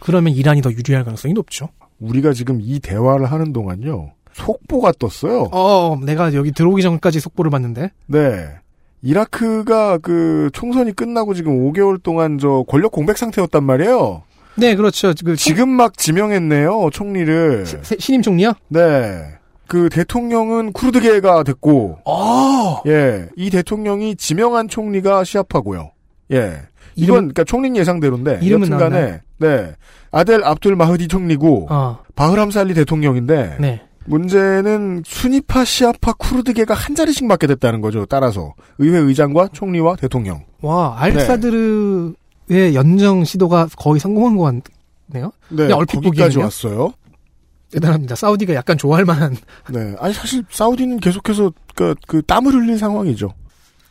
그러면 이란이 더 유리할 가능성이 높죠. 우리가 지금 이 대화를 하는 동안요 속보가 떴어요. 어, 내가 여기 들어오기 전까지 속보를 봤는데 네. 이라크가 그 총선이 끝나고 지금 5개월 동안 저 권력 공백 상태였단 말이에요. 네, 그렇죠. 그 지금 막 지명했네요, 총리를. 세- 신임 총리요? 네. 그 대통령은 쿠르드계가 됐고, 아, 예, 이 대통령이 지명한 총리가 시아파고요. 예. 이건 그러니까 총리 예상대로인데 이름은 여튼간에 나왔나요? 네 아델 압둘 마흐디 총리고 어, 바흐람 살리 대통령인데 네. 문제는 수니파 시아파 쿠르드계가 한 자리씩 맡게 됐다는 거죠. 따라서 의회 의장과 총리와 대통령. 와, 알사드르의 연정 시도가 거의 성공한 것 같네요. 네, 얼핏 거기까지 보기에는요? 왔어요. 대단합니다. 사우디가 약간 좋아할 만한. 네, 아니 사실 사우디는 계속해서 그, 그 땀을 흘린 상황이죠.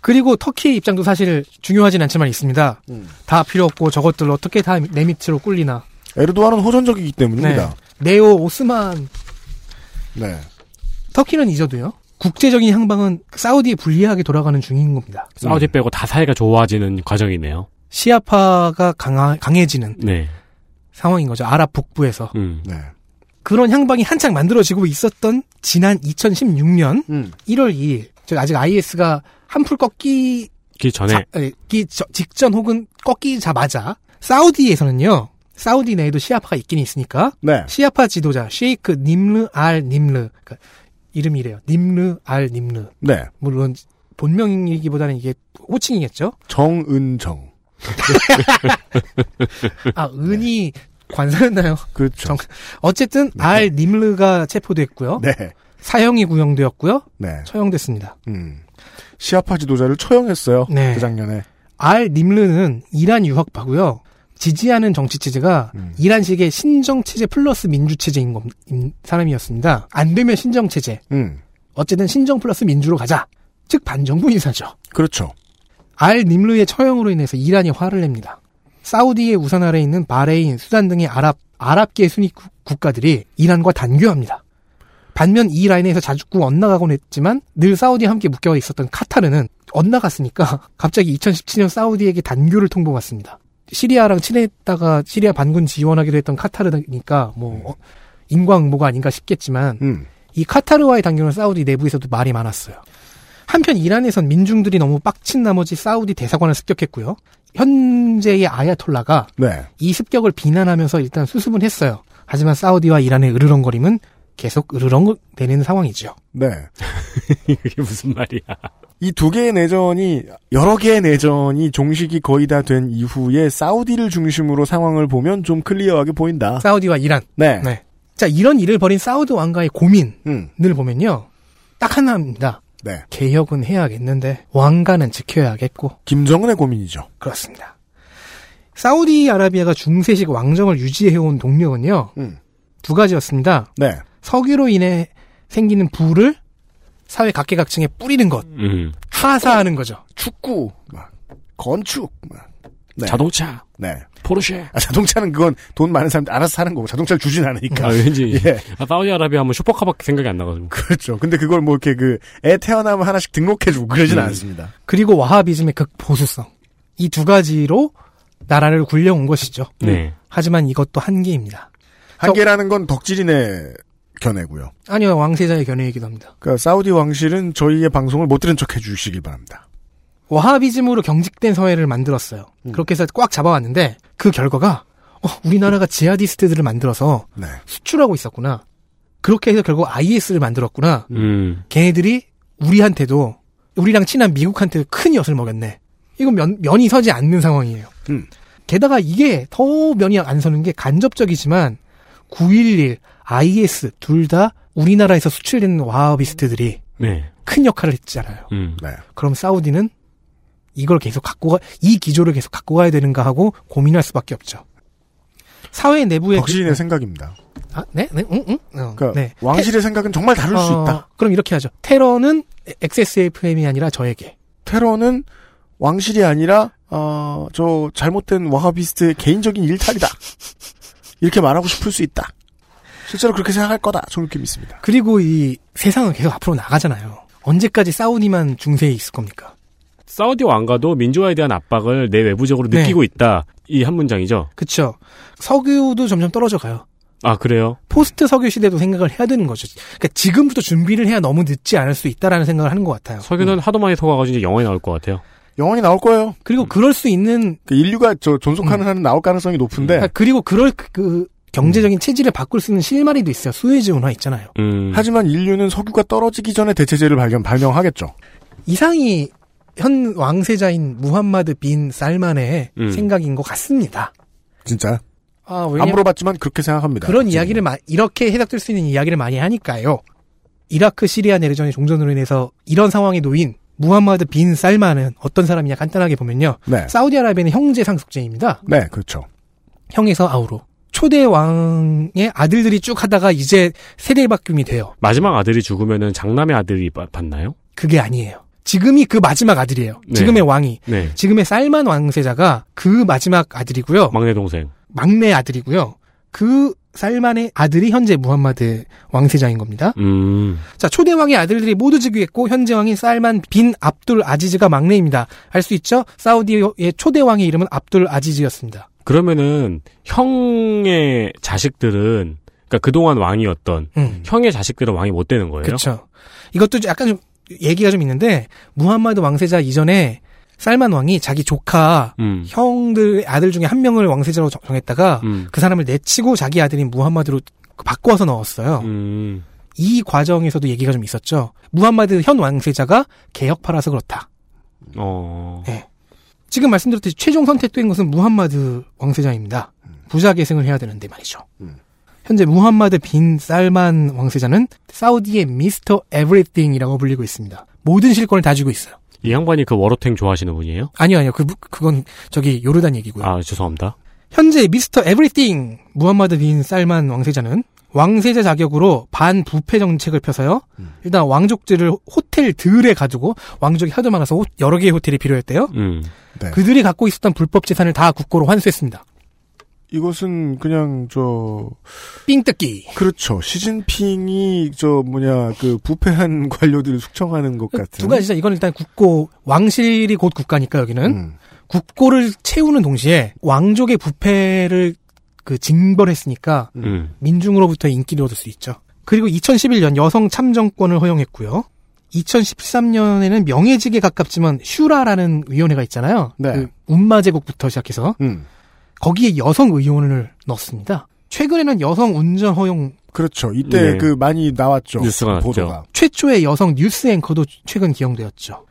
그리고 터키의 입장도 사실 중요하진 않지만 있습니다. 음. 다 필요 없고 저것들 어떻게 다 내 밑으로 꿀리나. 에르도안은 호전적이기 때문입니다. 네오 오스만 네. 터키는 잊어도요. 국제적인 향방은 사우디에 불리하게 돌아가는 중인 겁니다. 사우디 빼고 다 사이가 좋아지는 과정이네요. 시아파가 강하, 강해지는 네. 상황인 거죠. 아랍 북부에서. 음. 네. 그런 향방이 한창 만들어지고 있었던 지난 2016년 음. 1월 2일, 즉 아직 IS가 한풀 꺾기 그 전에 자- 아니, 기 저- 직전 혹은 꺾이자마자 사우디에서는요. 사우디 내에도 시아파가 있긴 있으니까 네. 시아파 지도자 셰이크 님르 알 님르 그러니까 이름이 래요 님르 알 님르 네. 물론 본명이기보다는 이게 호칭이겠죠. 정은정. [LAUGHS] 아 은이 관사였나요? 그렇죠. 정- 어쨌든 알 님르가 체포됐고요. 네. 사형이 구형되었고요. 네. 처형됐습니다. 음. 시아파 지도자를 처형했어요. 네. 그 작년에. 알 님르는 이란 유학파고요. 지지하는 정치 체제가 음. 이란식의 신정 체제 플러스 민주 체제인 겁- 사람이었습니다. 안 되면 신정 체제. 음. 어쨌든 신정 플러스 민주로 가자. 즉 반정부 인사죠. 그렇죠. 알 님르의 처형으로 인해서 이란이 화를 냅니다. 사우디의 우산 아래에 있는 바레인, 수단 등의 아랍 아랍계 수니 국- 국가들이 이란과 단교합니다. 반면 이 라인에서 자주국 엇나가곤 했지만 늘 사우디와 함께 묶여 있었던 카타르는 엇나갔으니까 [LAUGHS] 갑자기 2017년 사우디에게 단교를 통보받습니다. 시리아랑 친했다가 시리아 반군 지원하기로 했던 카타르니까 뭐 어, 인과응보가 아닌가 싶겠지만 음. 이 카타르와의 단교는 사우디 내부에서도 말이 많았어요. 한편 이란에선 민중들이 너무 빡친 나머지 사우디 대사관을 습격했고요. 현재의 아야톨라가 네. 이 습격을 비난하면서 일단 수습은 했어요. 하지만 사우디와 이란의 으르렁거림은 계속 으르렁대는 상황이죠. 네. [LAUGHS] 그게 무슨 말이야? 이 두 개의 내전이 여러 개의 내전이 종식이 거의 다 된 이후에 사우디를 중심으로 상황을 보면 좀 클리어하게 보인다. 사우디와 이란. 네. 네. 자, 이런 일을 벌인 사우디 왕가의 고민을 음. 보면요. 딱 하나입니다. 네. 개혁은 해야겠는데 왕가는 지켜야겠고 김정은의 고민이죠. 그렇습니다. 사우디아라비아가 중세식 왕정을 유지해온 동력은요. 음. 두 가지였습니다. 네. 석유로 인해 생기는 부를 사회 각계각층에 뿌리는 것, 음. 하사하는 거죠. 축구, 막, 건축, 막. 네. 자동차, 네. 포르쉐. 아, 자동차는 그건 돈 많은 사람들 알아서 사는 거고 자동차를 주진 않으니까. 아, 왠지 [LAUGHS] 예. 아, 사우디아라비아 하면 슈퍼카밖에 생각이 안 나가지고. 그렇죠. 근데 그걸 뭐 이렇게 그 애 태어나면 하나씩 등록해주고 그러진 음. 않습니다. 그리고 와하비즘의 극보수성. 이 두 가지로 나라를 굴려온 것이죠. 네. 하지만 이것도 한계입니다. 한계라는 건 덕질인의 견해고요. 아니요, 왕세자의 견해이기도 합니다. 그러니까 사우디 왕실은 저희의 방송을 못 들은 척 해주시길 바랍니다. 와하비즘으로 경직된 사회를 만들었어요. 음. 그렇게 해서 꽉 잡아왔는데 그 결과가 어, 우리나라가 지하디스트들을 만들어서 네. 수출하고 있었구나. 그렇게 해서 결국 IS를 만들었구나. 음. 걔네들이 우리한테도 우리랑 친한 미국한테 큰 엿을 먹였네. 이건 면, 면이 서지 않는 상황이에요. 음. 게다가 이게 더 면이 안 서는 게 간접적이지만 911, IS 둘 다 우리나라에서 수출된 와하비스트들이 네. 큰 역할을 했잖아요. 음. 네. 그럼 사우디는 이걸 계속 갖고 가, 이 기조를 계속 갖고 가야 되는가 하고 고민할 수밖에 없죠. 사회 내부의 덕질인의 그- 생각입니다. 아, 네, 네, 응, 응. 어, 그러니까 네. 왕실의 생각은 정말 다를 수 어, 있다. 그럼 이렇게 하죠. 테러는 XSFM이 아니라 저에게. 테러는 왕실이 아니라 어, 저 잘못된 와하비스트의 개인적인 일탈이다. 이렇게 말하고 싶을 수 있다. 실제로 그렇게 생각할 거다. 저는 그렇게 믿습니다. 그리고 이 세상은 계속 앞으로 나가잖아요. 언제까지 사우디만 중세에 있을 겁니까? 사우디 왕가도 민주화에 대한 압박을 내 외부적으로 네. 느끼고 있다. 이 한 문장이죠. 그쵸. 석유도 점점 떨어져 가요. 아 그래요? 포스트 석유 시대도 생각을 해야 되는 거죠. 그러니까 지금부터 준비를 해야 너무 늦지 않을 수 있다라는 생각을 하는 것 같아요. 석유는 하도 많이 속아가지고 이제 영원히 나올 것 같아요. 영원히 나올 거예요. 그리고 그럴 수 있는 그 인류가 저 존속하는 한은 나올 가능성이 높은데 그러니까 그리고 그럴 그, 그 경제적인 체질을 바꿀 수 있는 실마리도 있어요. 수에즈 운하 있잖아요. 음. 하지만 인류는 석유가 떨어지기 전에 대체제를 발견 발명하겠죠. 이상이 현 왕세자인 무함마드 빈 살만의 음. 생각인 것 같습니다. 진짜 아, 안 물어봤지만 그렇게 생각합니다. 그런 이야기를 마- 이렇게 해석될 수 있는 이야기를 많이 하니까요. 이라크 시리아 내르전의 종전으로 인해서 이런 상황에 놓인 무함마드 빈 살만은 어떤 사람이냐 간단하게 보면요. 네. 사우디아라비아는 형제 상속제입니다. 네, 그렇죠. 형에서 아우로. 초대 왕의 아들들이 쭉 하다가 이제 세대 바꿈이 돼요. 마지막 아들이 죽으면은 장남의 아들이 바- 받나요? 그게 아니에요. 지금이 그 마지막 아들이에요. 네. 지금의 왕이. 네. 지금의 쌀만 왕세자가 그 마지막 아들이고요. 막내 동생. 막내 아들이고요. 그 쌀만의 아들이 현재 무함마드 왕세자인 겁니다. 음. 자, 초대 왕의 아들들이 모두 즉위했고 현재 왕인 쌀만 빈 압둘 아지즈가 막내입니다. 알 수 있죠? 사우디의 초대 왕의 이름은 압둘 아지즈였습니다. 그러면은 형의 자식들은 그러니까 그동안 왕이었던 음. 형의 자식들은 왕이 못 되는 거예요. 그렇죠. 이것도 약간 좀 얘기가 좀 있는데 무함마드 왕세자 이전에 쌀만 왕이 자기 조카 음. 형들 아들 중에 한 명을 왕세자로 정- 정했다가 음. 그 사람을 내치고 자기 아들인 무함마드로 바꿔서 넣었어요. 음. 이 과정에서도 얘기가 좀 있었죠. 무함마드 현 왕세자가 개혁파라서 그렇다. 어. 네. 지금 말씀드렸듯이 최종 선택된 것은 무함마드 왕세자입니다. 부자 계승을 해야 되는데 말이죠. 현재 무함마드 빈 살만 왕세자는 사우디의 Mr. Everything이라고 불리고 있습니다. 모든 실권을 다 쥐고 있어요. 이 양반이 그 월오탱 좋아하시는 분이에요? 아니요, 아니요. 그, 그건 저기 요르단 얘기고요. 아, 죄송합니다. 현재 Mr. Everything 무함마드 빈 살만 왕세자는 왕세자 자격으로 반부패 정책을 펴서요. 일단 왕족들을 호텔들에 가두고 왕족이 하도 많아서 호- 여러 개의 호텔이 필요했대요. 음. 네. 그들이 갖고 있었던 불법 재산을 다 국고로 환수했습니다. 이것은 그냥 저 삥뜯기. 그렇죠. 시진핑이 저 뭐냐 그 부패한 [LAUGHS] 관료들을 숙청하는 것 같은. 두 가지죠. 이건 일단 국고 왕실이 곧 국가니까 여기는 음. 국고를 채우는 동시에 왕족의 부패를 그 징벌했으니까 음. 민중으로부터 인기를 얻을 수 있죠. 그리고 2011년 여성 참정권을 허용했고요. 2013년에는 명예직에 가깝지만 슈라라는 위원회가 있잖아요. 네. 그 운마 제국부터 시작해서 음. 거기에 여성 의원을 넣습니다. 최근에는 여성 운전 허용 그렇죠. 이때 네. 그 많이 나왔죠. 뉴스가 났죠. 보도가. 최초의 여성 뉴스 앵커도 최근 기용되었죠.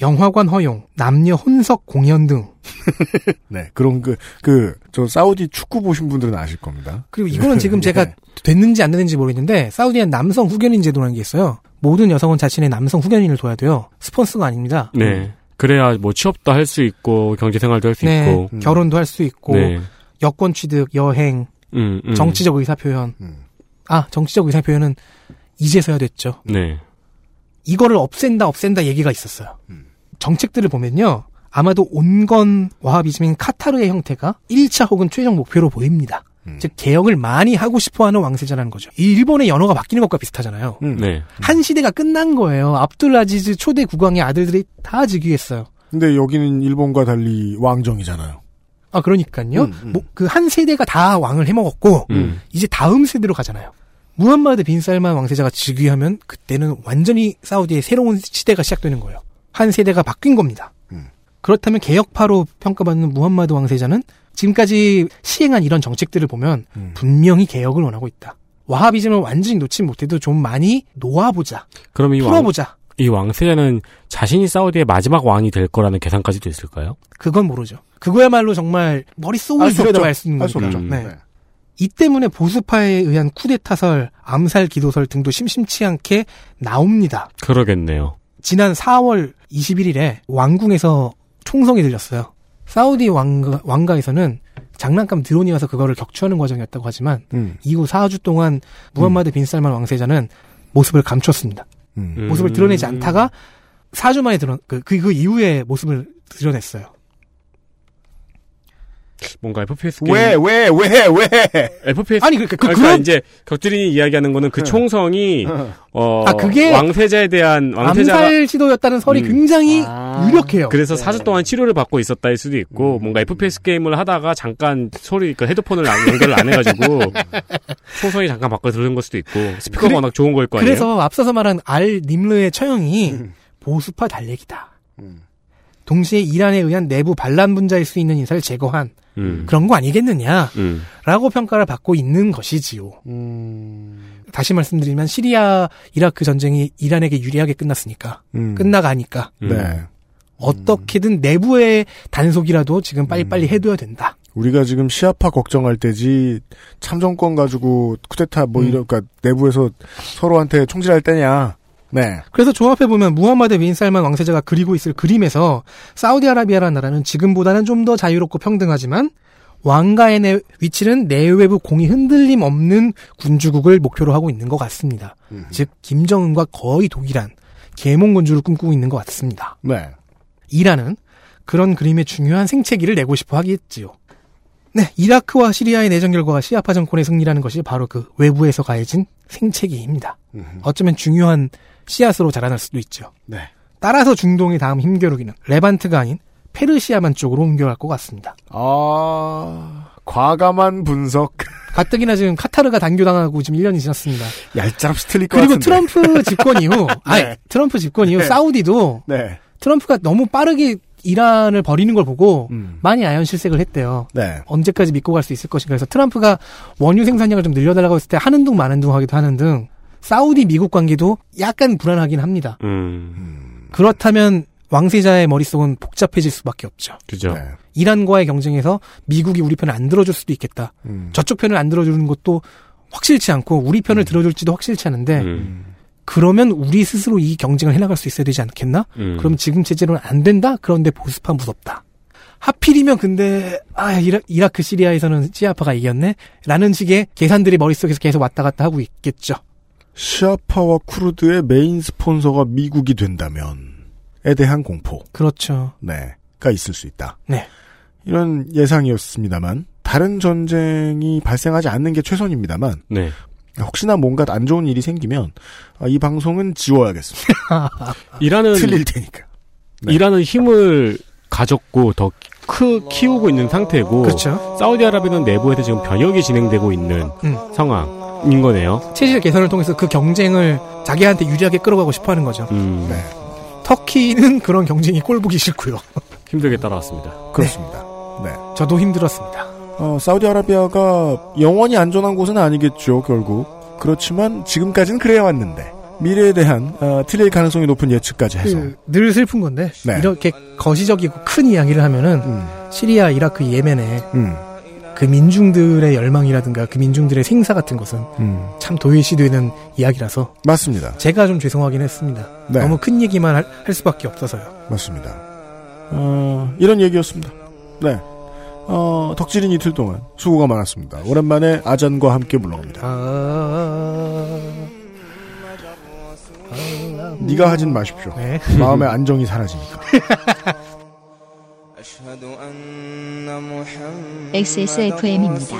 영화관 허용, 남녀 혼석 공연 등. [LAUGHS] 네. 그런 그 그 저 사우디 축구 보신 분들은 아실 겁니다. 그리고 이거는 [LAUGHS] 지금 네. 제가 됐는지 안 됐는지 모르겠는데 사우디엔 남성 후견인 제도라는 게 있어요. 모든 여성은 자신의 남성 후견인을 둬야 돼요. 스폰서가 아닙니다. 네. 그래야 뭐 취업도 할 수 있고 경제 생활도 할 수 네, 있고. 결혼도 할 수 있고 네. 여권 취득, 여행, 음, 음. 정치적 의사 표현. 음. 아, 정치적 의사 표현은 이제서야 됐죠. 네. 이거를 없앤다, 없앤다 얘기가 있었어요. 음. 정책들을 보면요. 아마도 온건 와하비즘인 카타르의 형태가 1차 혹은 최종 목표로 보입니다. 음. 즉 개혁을 많이 하고 싶어하는 왕세자라는 거죠. 이 일본의 연호가 바뀌는 것과 비슷하잖아요. 음. 네. 한 시대가 끝난 거예요. 압둘 아지즈 초대 국왕의 아들들이 다 즉위했어요. 근데 여기는 일본과 달리 왕정이잖아요. 아 그러니까요. 음, 음. 그한 세대가 다 왕을 해먹었고 음. 이제 다음 세대로 가잖아요. 무함마드 빈 살만 왕세자가 즉위하면 그때는 완전히 사우디의 새로운 시대가 시작되는 거예요. 한 세대가 바뀐 겁니다. 음. 그렇다면 개혁파로 평가받는 무함마드 왕세자는 지금까지 시행한 이런 정책들을 보면 음. 분명히 개혁을 원하고 있다. 와하비즘을 완전히 놓지 못해도 좀 많이 놓아보자, 그럼 이 왕, 풀어보자. 이 왕세자는 자신이 사우디의 마지막 왕이 될 거라는 계산까지도 있을까요? 그건 모르죠. 그거야말로 정말 머릿속을 알수 들여다봐. 알수 있는 거니까. 없죠. 네. 네. 이 때문에 보수파에 의한 쿠데타설, 암살 기도설 등도 심심치 않게 나옵니다. 그러겠네요. 지난 4월 21일에 왕궁에서 총성이 들렸어요. 사우디 왕가, 왕가에서는 장난감 드론이 와서 그거를 격추하는 과정이었다고 하지만 음. 이후 4주 동안 무함마드 빈 살만 왕세자는 모습을 감췄습니다. 음. 음. 모습을 드러내지 않다가 4주 만에 드러 그, 그, 그 이후에 모습을 드러냈어요. 뭔가 FPS 게임 왜, 왜, 왜, 왜? FPS 아니, 그러니까 그- 그러니까 그런- 이제 격주린이 이야기하는 거는 그 총성이 어 아, 그게 왕세자에 대한 왕세자가 암살 시도였다는 설이 음. 굉장히 유력해요. 그래서 4주 동안 치료를 받고 있었다일 수도 있고 음. 뭔가 FPS 게임을 하다가 잠깐 소리 그 헤드폰을 안- 연결을 안 해가지고 [LAUGHS] 총성이 잠깐 바꿔 들은 걸 수도 있고 스피커가 그래- 워낙 좋은 걸 거 아니에요. 그래서 앞서서 말한 알 님르의 처형이 보수파 달래기다. 동시에 이란에 의한 내부 반란 분자일 수 있는 인사를 제거한 음. 그런 거 아니겠느냐라고 음. 평가를 받고 있는 것이지요. 다시 말씀드리면 시리아 이라크 전쟁이 이란에게 유리하게 끝났으니까 음. 끝나가니까 네. 어떻게든 내부의 단속이라도 지금 빨리빨리 해둬야 된다. 우리가 지금 시아파 걱정할 때지 참정권 가지고 쿠데타 뭐 음. 이런 그러니까 내부에서 서로한테 총질할 때냐. 네. 그래서 조합해 보면 무함마드 빈 살만 왕세자가 그리고 있을 그림에서 사우디아라비아라는 나라는 지금보다는 좀 더 자유롭고 평등하지만 왕가의 내, 위치는 내외부 공이 흔들림 없는 군주국을 목표로 하고 있는 것 같습니다. 즉 김정은과 거의 동일한 계몽 군주를 꿈꾸고 있는 것 같습니다. 네. 이란은 그런 그림의 중요한 생채기를 내고 싶어 하겠지요. 네, 이라크와 시리아의 내전 결과가 시아파 정권의 승리라는 것이 바로 그 외부에서 가해진 생채기입니다. 어쩌면 중요한 씨앗으로 자라날 수도 있죠. 네. 따라서 중동의 다음 힘겨루기는 레반트가 아닌 페르시아만 쪽으로 옮겨갈 것 같습니다. 아, 과감한 분석. [LAUGHS] 가뜩이나 지금 카타르가 단교당하고 지금 1년이 지났습니다. 얄짤없이 틀릴 것 그리고 같은데. 트럼프 [LAUGHS] 집권 이후, 아니, 네. 트럼프 집권 이후 네. 사우디도 네. 트럼프가 너무 빠르게 이란을 버리는 걸 보고 많이 아연 실색을 했대요. 네. 언제까지 믿고 갈 수 있을 것인가 해서 트럼프가 원유 생산량을 좀 늘려달라고 했을 때 하는 둥 마는 둥 하기도 하는 등 사우디 미국 관계도 약간 불안하긴 합니다. 음. 그렇다면 왕세자의 머릿속은 복잡해질 수밖에 없죠. 그죠. 네. 이란과의 경쟁에서 미국이 우리 편을 안 들어줄 수도 있겠다. 음. 저쪽 편을 안 들어주는 것도 확실치 않고 우리 편을 들어줄지도 확실치 않은데 음. 그러면 우리 스스로 이 경쟁을 해나갈 수 있어야 되지 않겠나? 음. 그럼 지금 체제로는 안 된다? 그런데 보수파 무섭다. 하필이면 근데 아 이라, 이라크 시리아에서는 시아파가 이겼네? 라는 식의 계산들이 머릿속에서 계속 왔다 갔다 하고 있겠죠. 시아파와 쿠르드의 메인 스폰서가 미국이 된다면에 대한 공포. 그렇죠. 네. 가 있을 수 있다. 네. 이런 예상이었습니다만 다른 전쟁이 발생하지 않는 게 최선입니다만 네. 혹시나 뭔가 안 좋은 일이 생기면 아, 이 방송은 지워야겠습니다. [LAUGHS] 이란은 틀릴 테니까. 네. 이란은 힘을 가졌고 더 크, 키우고 있는 상태고 그렇죠. 사우디아라비아는 내부에서 지금 변혁이 진행되고 있는 음. 상황 인 거네요. 체질 개선을 통해서 그 경쟁을 자기한테 유리하게 끌어가고 싶어 하는 거죠. 음, 네. 터키는 그런 경쟁이 꼴보기 싫고요. [LAUGHS] 힘들게 따라왔습니다. 그렇습니다. 네. 저도 힘들었습니다. 어, 사우디아라비아가 영원히 안전한 곳은 아니겠죠, 결국. 그렇지만 지금까지는 그래야 왔는데 미래에 대한 어, 틀릴 가능성이 높은 예측까지 해서 그, 늘 슬픈 건데 네. 이렇게 거시적이고 큰 이야기를 하면은 음, 시리아, 이라크, 예멘의 음, 그 민중들의 열망이라든가 그 민중들의 생사 같은 것은 음. 참 도외시되는 이야기라서 맞습니다. 제가 좀 죄송하긴 했습니다. 네. 너무 큰 얘기만 할, 할 수밖에 없어서요. 맞습니다. 어, 이런 얘기였습니다. 네. 어, 덕질인 이틀 동안 수고가 많았습니다. 오랜만에 아잔과 함께 물러갑니다. 아... 네가 하진 마십시오. 네. 마음의 안정이 사라지니까. [LAUGHS] XSFM입니다.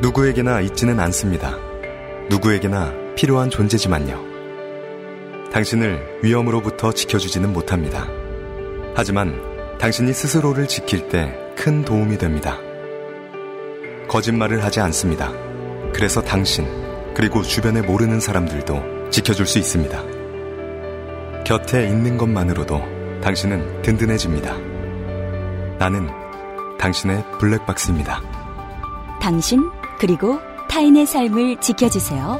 누구에게나 있지는 않습니다. 누구에게나 필요한 존재지만요. 당신을 위험으로부터 지켜주지는 못합니다. 하지만 당신이 스스로를 지킬 때 큰 도움이 됩니다. 거짓말을 하지 않습니다. 그래서 당신, 그리고 주변에 모르는 사람들도 지켜줄 수 있습니다. 곁에 있는 것만으로도 당신은 든든해집니다. 나는 당신의 블랙박스입니다. 당신 그리고 타인의 삶을 지켜주세요.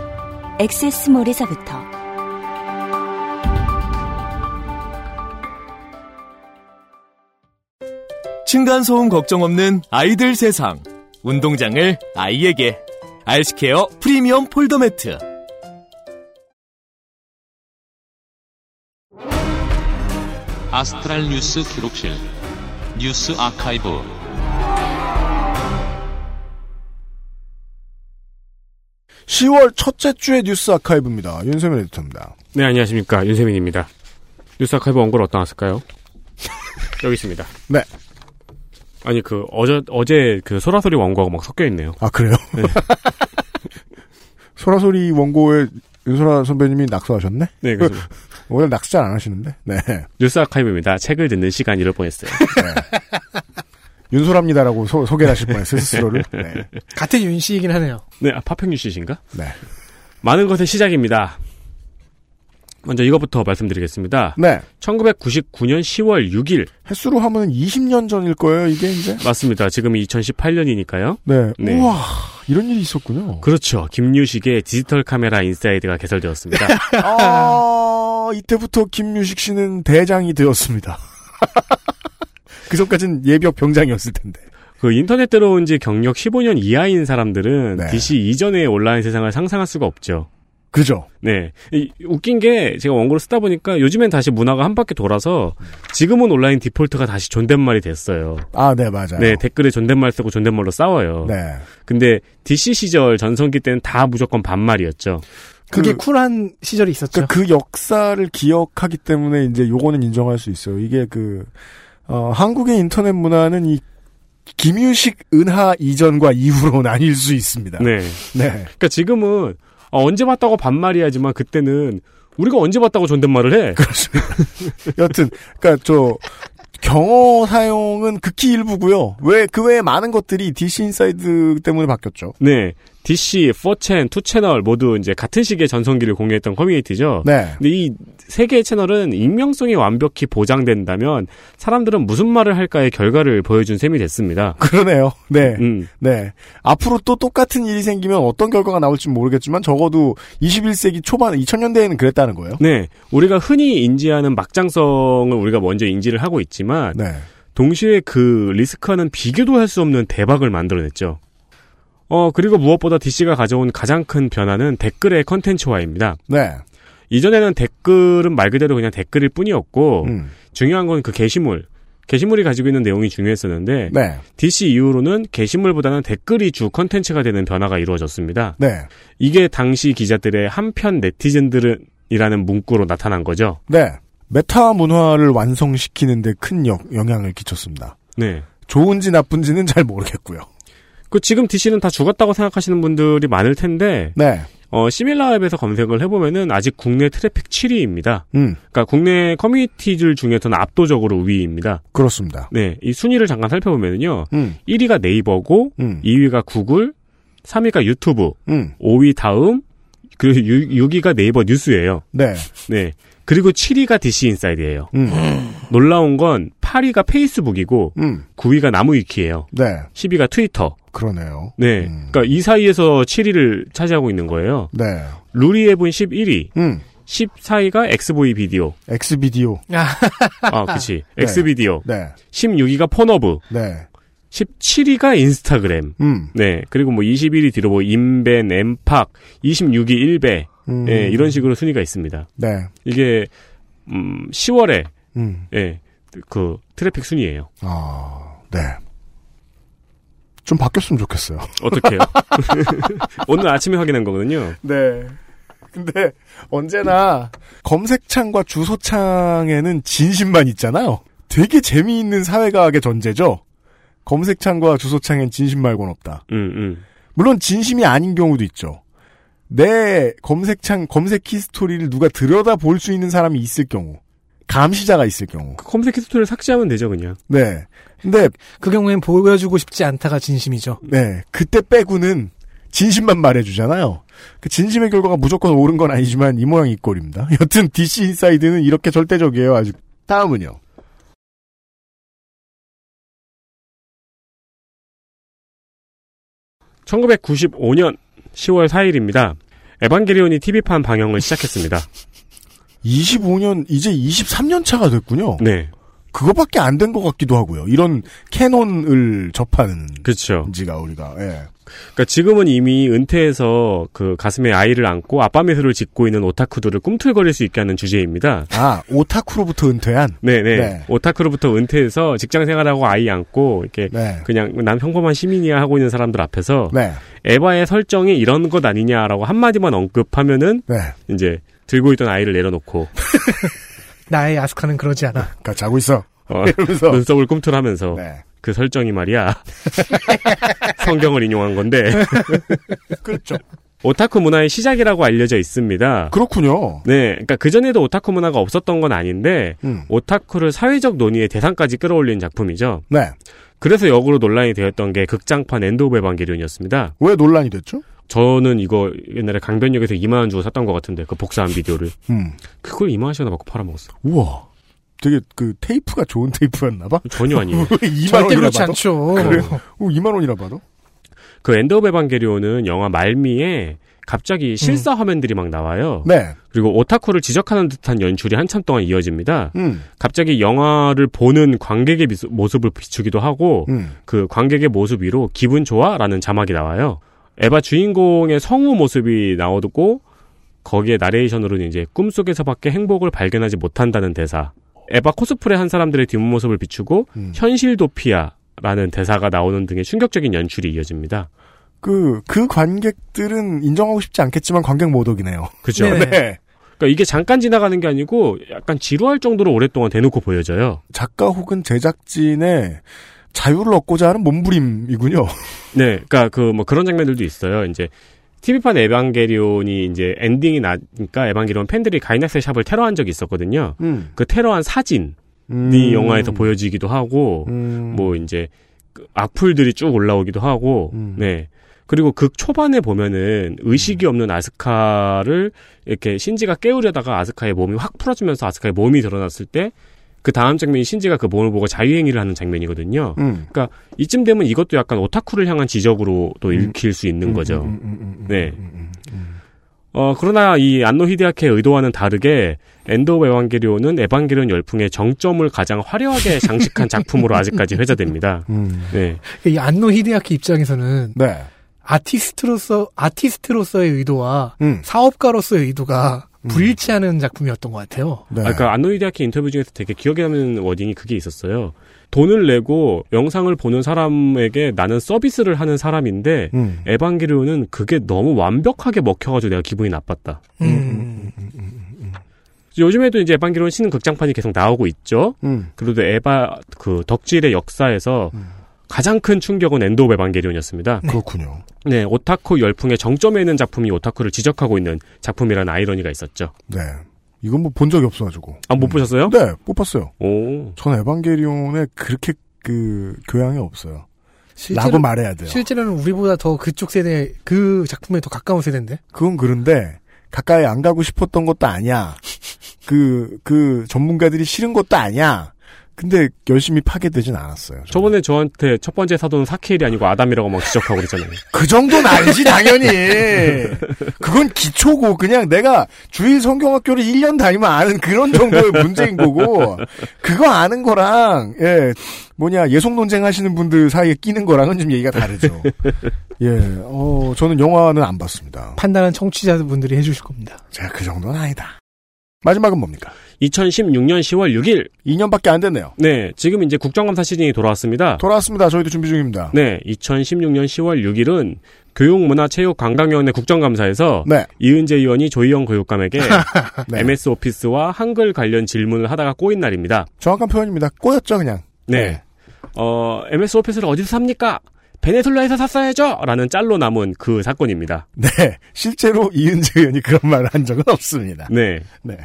엑세스몰에서부터 층간소음 걱정 없는 아이들 세상. 운동장을 아이에게. 알스케어 프리미엄 폴더 매트. 아스트랄 뉴스 기록실. 뉴스 아카이브. (10월) 첫째 주의 뉴스 아카이브입니다. 윤세민 에디터입니다. 네, 안녕하십니까. 윤세민입니다. 뉴스 아카이브 원고를 어디다 놨을까요? [LAUGHS] 여기 있습니다. 네. 아니, 그, 어제, 어제 그 소라소리 원고하고 막 섞여 있네요. 아, 그래요? 네. [LAUGHS] 소라소리 원고에 윤소라 선배님이 낙서하셨네? 네, 그래서 오늘 낙서 잘 안 하시는데? 네. 뉴스 아카이브입니다. 책을 듣는 시간 이럴 뻔했어요. 윤소라입니다라고 소, 개를 하실 뻔했어요, [LAUGHS] 스스로를. 네. 같은 윤 씨이긴 하네요. 네, 아, 파평유 씨신가? 네. 많은 것의 시작입니다. 먼저 이것부터 말씀드리겠습니다. 네. 1999년 10월 6일. 횟수로 하면 20년 전일 거예요, 이게 이제? 맞습니다. 지금 2018년이니까요. 네. 네. 우와, 이런 일이 있었군요. 그렇죠. 김유식의 디지털 카메라 인사이드가 개설되었습니다. [LAUGHS] 아, 이때부터 김유식 씨는 대장이 되었습니다. [LAUGHS] 그 전까지는 예비역 병장이었을 텐데. 그 인터넷 들어온 지 경력 15년 이하인 사람들은 네. DC 이전의 온라인 세상을 상상할 수가 없죠. 그죠? 네. 이, 웃긴 게 제가 원고를 쓰다 보니까 요즘엔 다시 문화가 한 바퀴 돌아서 지금은 온라인 디폴트가 다시 존댓말이 됐어요. 아, 네, 맞아요. 네, 댓글에 존댓말 쓰고 존댓말로 싸워요. 네. 근데 DC 시절 전성기 때는 다 무조건 반말이었죠. 그게 그- 쿨한 시절이 있었죠. 그러니까 그 역사를 기억하기 때문에 이제 요거는 인정할 수 있어요. 이게 그, 어, 한국의 인터넷 문화는 이 김유식 은하 이전과 이후로 나뉠 수 있습니다. 네. 네. 그러니까 지금은 어, 언제 봤다고 반말이야지만 그때는 우리가 언제 봤다고 존댓말을 해. [LAUGHS] 여튼, 그니까 저, 경어 사용은 극히 일부고요. 왜, 그 외에 많은 것들이 DC 인사이드 때문에 바뀌었죠. 네. DC, 4chan, 2채널 모두 이제 같은 시기에 전성기를 공유했던 커뮤니티죠. 네. 근데 이 세 개의 채널은 익명성이 완벽히 보장된다면 사람들은 무슨 말을 할까의 결과를 보여준 셈이 됐습니다. 그러네요. 네. 음. 네. 앞으로 또 똑같은 일이 생기면 어떤 결과가 나올지 모르겠지만 적어도 21세기 초반, 2000년대에는 그랬다는 거예요. 네. 우리가 흔히 인지하는 막장성을 우리가 먼저 인지를 하고 있지만 네. 동시에 그 리스크와는 비교도 할 수 없는 대박을 만들어냈죠. 어, 그리고 무엇보다 DC가 가져온 가장 큰 변화는 댓글의 컨텐츠화입니다. 네. 이전에는 댓글은 말 그대로 그냥 댓글일 뿐이었고, 음. 중요한 건 그 게시물. 게시물이 가지고 있는 내용이 중요했었는데, 네. DC 이후로는 게시물보다는 댓글이 주 컨텐츠가 되는 변화가 이루어졌습니다. 네. 이게 당시 기자들의 한편 네티즌들은이라는 문구로 나타난 거죠. 네. 메타 문화를 완성시키는데 큰 영, 영향을 끼쳤습니다. 네. 좋은지 나쁜지는 잘 모르겠고요. 그 지금 DC는 다 죽었다고 생각하시는 분들이 많을 텐데, 네. 어, SimilarWeb에서 검색을 해보면은 아직 국내 트래픽 7위입니다. 음. 그러니까 국내 커뮤니티들 중에서는 압도적으로 우위입니다. 그렇습니다. 네, 이 순위를 잠깐 살펴보면요. 음. 1위가 네이버고, 음. 2위가 구글, 3위가 유튜브, 음. 5위 다음, 그리고 6, 위가 네이버 뉴스예요. 네. 네. 그리고 7위가 DC 인사이드예요. 음. 놀라운 건 8위가 페이스북이고, 음. 9위가 나무위키예요. 네. 10위가 트위터. 그러네요. 네. 그러니까 이 사이에서 7위를 차지하고 있는 거예요. 네. 루리웹은 11위. 음. 14위가 엑스보이 비디오. 엑스비디오. 아, 그치. [LAUGHS] 엑스비디오. 네. 16위가 폰허브. 네. 17위가 인스타그램. 음. 네. 그리고 뭐 21위 뒤로 뭐 인벤, 엠팍, 26위 일배. 음. 네, 이런 식으로 순위가 있습니다. 네. 이게 음, 10월에 음. 예. 그 트래픽 순위예요. 아, 네. 좀 바뀌었으면 좋겠어요. [LAUGHS] 어떻게요? 오늘 아침에 확인한 거거든요. 네. 근데 언제나 검색창과 주소창에는 진심만 있잖아요. 되게 재미있는 사회과학의 전제죠. 검색창과 주소창엔 진심 말고는 없다. 음, 음. 물론 진심이 아닌 경우도 있죠. 내 검색창 검색 히스토리를 누가 들여다 볼 수 있는 사람이 있을 경우, 감시자가 있을 경우. 그 검색 히스토리를 삭제하면 되죠, 그냥. 네. 근데 그 경우엔 보여주고 싶지 않다가 진심이죠. 네, 그때 빼고는 진심만 말해주잖아요. 그 진심의 결과가 무조건 옳은 건 아니지만 이 모양 이 꼴입니다. [LAUGHS] 여튼 DC 인사이드는 이렇게 절대적이에요. 아주 다음은요. (1995년 10월 4일입니다) 에반게리온이 TV판 방영을 시작했습니다. [LAUGHS] 25년 이제 23년 차가 됐군요. 네. 그거밖에 안 된 것 같기도 하고요. 이런 캐논을 접하는 그렇죠. 지가 우리가 예. 그러니까 지금은 이미 은퇴해서 그 가슴에 아이를 안고 아빠 미소를 짓고 있는 오타쿠들을 꿈틀거릴 수 있게 하는 주제입니다. 아 오타쿠로부터 은퇴한. 네네. 네. 오타쿠로부터 은퇴해서 직장 생활하고 아이 안고 이렇게 네. 그냥 난 평범한 시민이야 하고 있는 사람들 앞에서 네. 에바의 설정이 이런 것 아니냐라고 한 마디만 언급하면은 네. 이제 들고 있던 아이를 내려놓고 [LAUGHS] 나의 아스카는 그러지 않아. 그러니까 자고 있어. 어, [LAUGHS] 이러면서. 눈썹을 꿈틀하면서 네. 그 설정이 말이야 [LAUGHS] 성경을 인용한 건데 그렇죠. 오타쿠 문화의 시작이라고 알려져 있습니다. 그렇군요. 네, 그러니까 그 전에도 오타쿠 문화가 없었던 건 아닌데 음. 오타쿠를 사회적 논의의 대상까지 끌어올린 작품이죠. 네. 그래서 역으로 논란이 되었던 게 극장판 End of 에반게리온이었습니다. 왜 논란이 됐죠? 저는 이거 옛날에 강변역에서 2만 원 주고 샀던 것 같은데 그 복사한 비디오를 음. 그걸 2만 원씩이나 받고 팔아먹었어. 우와. 되게 그 테이프가 좋은 테이프였나 봐. 전혀 아니에요. [LAUGHS] 2만 절대 원이나 그렇지 받아? 않죠. 그래요? 오, 2만 원이나 받아? 그 End of 에반게리온은 영화 말미에 갑자기 실사 화면들이 막 나와요. 네. 그리고 오타쿠를 지적하는 듯한 연출이 한참 동안 이어집니다. 음. 갑자기 영화를 보는 관객의 모습을 비추기도 하고 음. 그 관객의 모습 위로 기분 좋아라는 자막이 나와요. 에바 주인공의 성우 모습이 나오고 거기에 나레이션으로는 이제 꿈속에서밖에 행복을 발견하지 못한다는 대사. 에바 코스프레 한 사람들의 뒷모습을 비추고 음. 현실 도피아라는 대사가 나오는 등의 충격적인 연출이 이어집니다. 그, 그 관객들은 인정하고 싶지 않겠지만 관객 모독이네요. 그죠? 네. 그러니까 이게 잠깐 지나가는 게 아니고 약간 지루할 정도로 오랫동안 대놓고 보여져요. 작가 혹은 제작진의 자유를 얻고자 하는 몸부림이군요. [LAUGHS] 네, 그러니까 그 뭐 그런 장면들도 있어요. 이제 TV판 에반게리온이 이제 엔딩이 나니까 에반게리온 팬들이 가이나스 샵을 테러한 적이 있었거든요. 음. 그 테러한 사진이 음. 영화에서 보여지기도 하고 음. 뭐 이제 그 악플들이 쭉 올라오기도 하고 음. 네. 그리고 극 초반에 보면은 의식이 없는 아스카를 이렇게 신지가 깨우려다가 아스카의 몸이 확 풀어주면서 아스카의 몸이 드러났을 때 그 다음 장면이 신지가 그 몸을 보고 자위행위를 하는 장면이거든요. 음. 그러니까 이쯤 되면 이것도 약간 오타쿠를 향한 지적으로 또 읽힐 수 있는 거죠. 음, 음, 음, 음, 네. 음, 음, 음. 어, 그러나 이 안노 히데아키의 의도와는 다르게 of 에반게리온은 에반게리온 열풍의 정점을 가장 화려하게 [LAUGHS] 장식한 작품으로 아직까지 회자됩니다. 음. 네. 이 안노 히데아키 입장에서는 네. 아티스트로서 아티스트로서의 의도와 음. 사업가로서의 의도가 불일치하는 작품이었던 것 같아요. 네. 아, 그러니까 안노 히데아키 인터뷰 중에서 되게 기억에 남는 wording이 그게 있었어요. 돈을 내고 영상을 보는 사람에게 나는 서비스를 하는 사람인데 음. 에반게리온은 그게 너무 완벽하게 먹혀가지고 내가 기분이 나빴다. 음. 요즘에도 이제 에반게리온 신은 극장판이 계속 나오고 있죠. 음. 그래도 에바 그 덕질의 역사에서 음. 가장 큰 충격은 End of 에반게리온이었습니다. 그렇군요. 네, 오타쿠 열풍의 정점에 있는 작품이 오타쿠를 지적하고 있는 작품이라는 아이러니가 있었죠. 네. 이건 뭐 본 적이 없어가지고. 아, 못 보셨어요? 네, 못 봤어요. 오. 전 에반게리온에 그렇게 그 교양이 없어요. 실제로- 라고 말해야 돼요. 실제로는 우리보다 더 그쪽 세대 그 작품에 더 가까운 세대인데. 그건 그런데 가까이 안 가고 싶었던 것도 아니야. 그, 그 전문가들이 싫은 것도 아니야. 근데 열심히 파괴되진 않았어요. 저는. 저번에 저한테 첫 번째 사도는 사케일이 아니고 아담이라고 막 지적하고 그랬잖아요. [LAUGHS] 그 정도는 아니지, 당연히. 그건 기초고, 그냥 내가 주일 성경학교를 1년 다니면 아는 그런 정도의 문제인 거고, 그거 아는 거랑, 예, 뭐냐, 예속 논쟁 하시는 분들 사이에 끼는 거랑은 좀 얘기가 다르죠. 예, 어, 저는 영화는 안 봤습니다. 판단은 청취자분들이 해주실 겁니다. 제가 그 정도는 아니다. 마지막은 뭡니까? 2016년 10월 6일. 2년밖에 안 됐네요. 네, 지금 이제 국정감사 시즌이 돌아왔습니다. 돌아왔습니다. 저희도 준비 중입니다. 네, 2016년 10월 6일은 교육문화체육관광위원회 국정감사에서 네. 이은재 의원이 조희영 교육감에게 [LAUGHS] 네. MS 오피스와 한글 관련 질문을 하다가 꼬인 날입니다. 정확한 표현입니다. 꼬였죠, 그냥. 네. 어, MS 오피스를 어디서 삽니까? 베네솔라에서 샀어야죠! 라는 짤로 남은 그 사건입니다. 네. 실제로 이은재 의원이 그런 말을 한 적은 없습니다. 네. 네.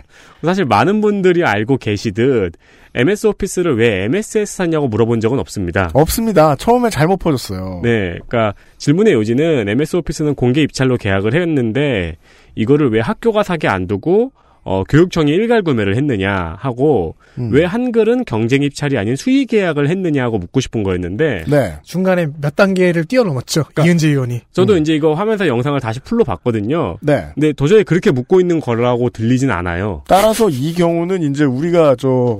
사실 많은 분들이 알고 계시듯 MS 오피스를 왜 MS에서 샀냐고 물어본 적은 없습니다. 없습니다. 처음에 잘못 퍼졌어요. 네, 그러니까 질문의 요지는 MS 오피스는 공개 입찰로 계약을 했는데 이거를 왜 학교가 사게 안 두고 어, 교육청이 일괄 구매를 했느냐 하고 음. 왜 한글은 경쟁 입찰이 아닌 수의 계약을 했느냐 하고 묻고 싶은 거였는데 네. 중간에 몇 단계를 뛰어넘었죠. 이은재 의원이. 저도 이제 이거 화면에서 영상을 다시 풀로 봤거든요. 네. 근데 도저히 그렇게 묻고 있는 거라고 들리진 않아요. 따라서 이 경우는 이제 우리가 저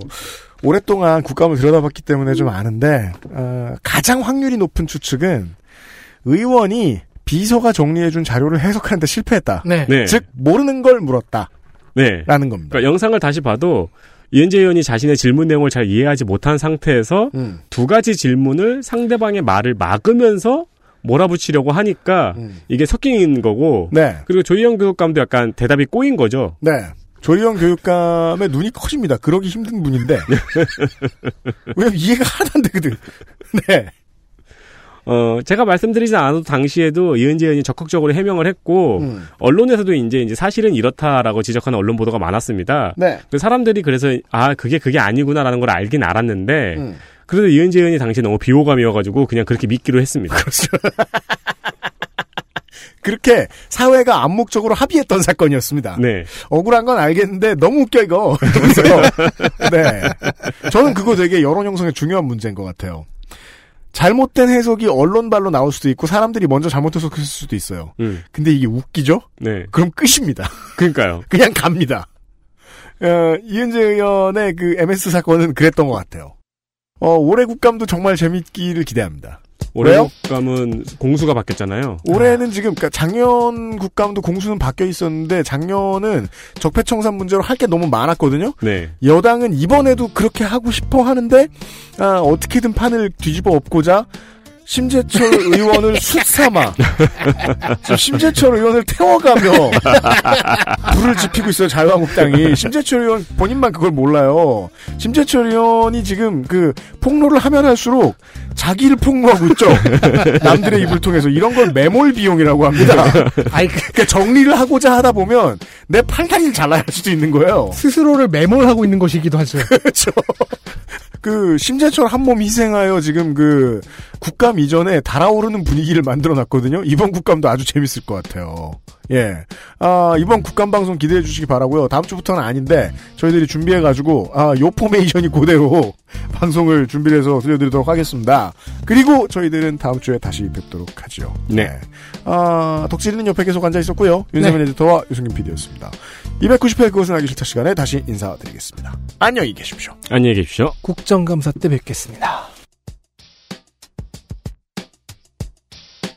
오랫동안 국감을 들여다봤기 때문에 좀 아는데 어, 가장 확률이 높은 추측은 의원이 비서가 정리해준 자료를 해석하는데 실패했다. 네. 네. 즉 모르는 걸 물었다. 네. 라는 겁니다. 그러니까 영상을 다시 봐도 이은재 의원이 자신의 질문 내용을 잘 이해하지 못한 상태에서 음. 두 가지 질문을 상대방의 말을 막으면서 몰아붙이려고 하니까 이게 섞인 거고 네. 그리고 조희영 교육감도 약간 대답이 꼬인 거죠. 네. 조희영 교육감의 눈이 커집니다. 그러기 힘든 분인데. [LAUGHS] 왜냐면 이해가 하나도 안 되거든. 네. 어, 제가 말씀드리지 않아도 당시에도 이은재 의원이 적극적으로 해명을 했고, 음. 언론에서도 이제, 이제 사실은 이렇다라고 지적하는 언론 보도가 많았습니다. 네. 그 사람들이 그래서, 아, 그게 그게 아니구나라는 걸 알긴 알았는데, 음. 그래도 이은재 의원이 당시에 너무 비호감이어가지고 그냥 그렇게 믿기로 했습니다. [LAUGHS] 그렇게 사회가 암묵적으로 합의했던 사건이었습니다. 네. 억울한 건 알겠는데 너무 웃겨 이거. [LAUGHS] 네. 저는 그거 되게 여론 형성에 중요한 문제인 것 같아요. 잘못된 해석이 언론발로 나올 수도 있고 사람들이 먼저 잘못 해석했을 수도 있어요. 음. 근데 이게 웃기죠? 네. 그럼 끝입니다. 그러니까요. [LAUGHS] 그냥 갑니다. 어, 이은재 의원의 그 MS 사건은 그랬던 것 같아요. 어, 올해 국감도 정말 재밌기를 기대합니다. 올해 왜요? 국감은 공수가 바뀌었잖아요. 올해는 지금 그러니까 작년 국감도 공수는 바뀌어 있었는데 작년은 적폐청산 문제로 할 게 너무 많았거든요. 네. 여당은 이번에도 그렇게 하고 싶어 하는데 아, 어떻게든 판을 뒤집어 엎고자 심재철 의원을 [LAUGHS] 숫삼아. 지금 심재철 의원을 태워가며 불을 지피고 있어요 자유한국당이. 심재철 의원 본인만 그걸 몰라요. 심재철 의원이 지금 그 폭로를 하면 할수록 자기를 폭로하고 있죠. 남들의 입을 통해서. 이런 걸 매몰 비용이라고 합니다. 아이, 그러니까 정리를 하고자 하다 보면 내 팔다리를 잘라야 할 수도 있는 거예요. 스스로를 매몰하고 있는 것이기도 하죠. [LAUGHS] 그렇죠. 그 심재철 한 몸 희생하여 지금 그 국감 이전에 달아오르는 분위기를 만들어 놨거든요. 이번 국감도 아주 재밌을 것 같아요. 예. 아, 이번 국감 방송 기대해 주시기 바라고요. 다음 주부터는 아닌데 저희들이 준비해 가지고 아, 요 포메이션이 그대로 [LAUGHS] 방송을 준비를 해서 들려드리도록 하겠습니다. 그리고 저희들은 다음 주에 다시 뵙도록 하죠. 네. 아, 덕질이는 옆에 계속 앉아 있었고요. 윤세민 에디터와 유승균 PD였습니다. 290회 그것은 알기 싫다 시간에 다시 인사드리겠습니다. 안녕히 계십시오. 안녕히 계십시오. 국정감사 때 뵙겠습니다.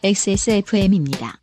XSFM입니다.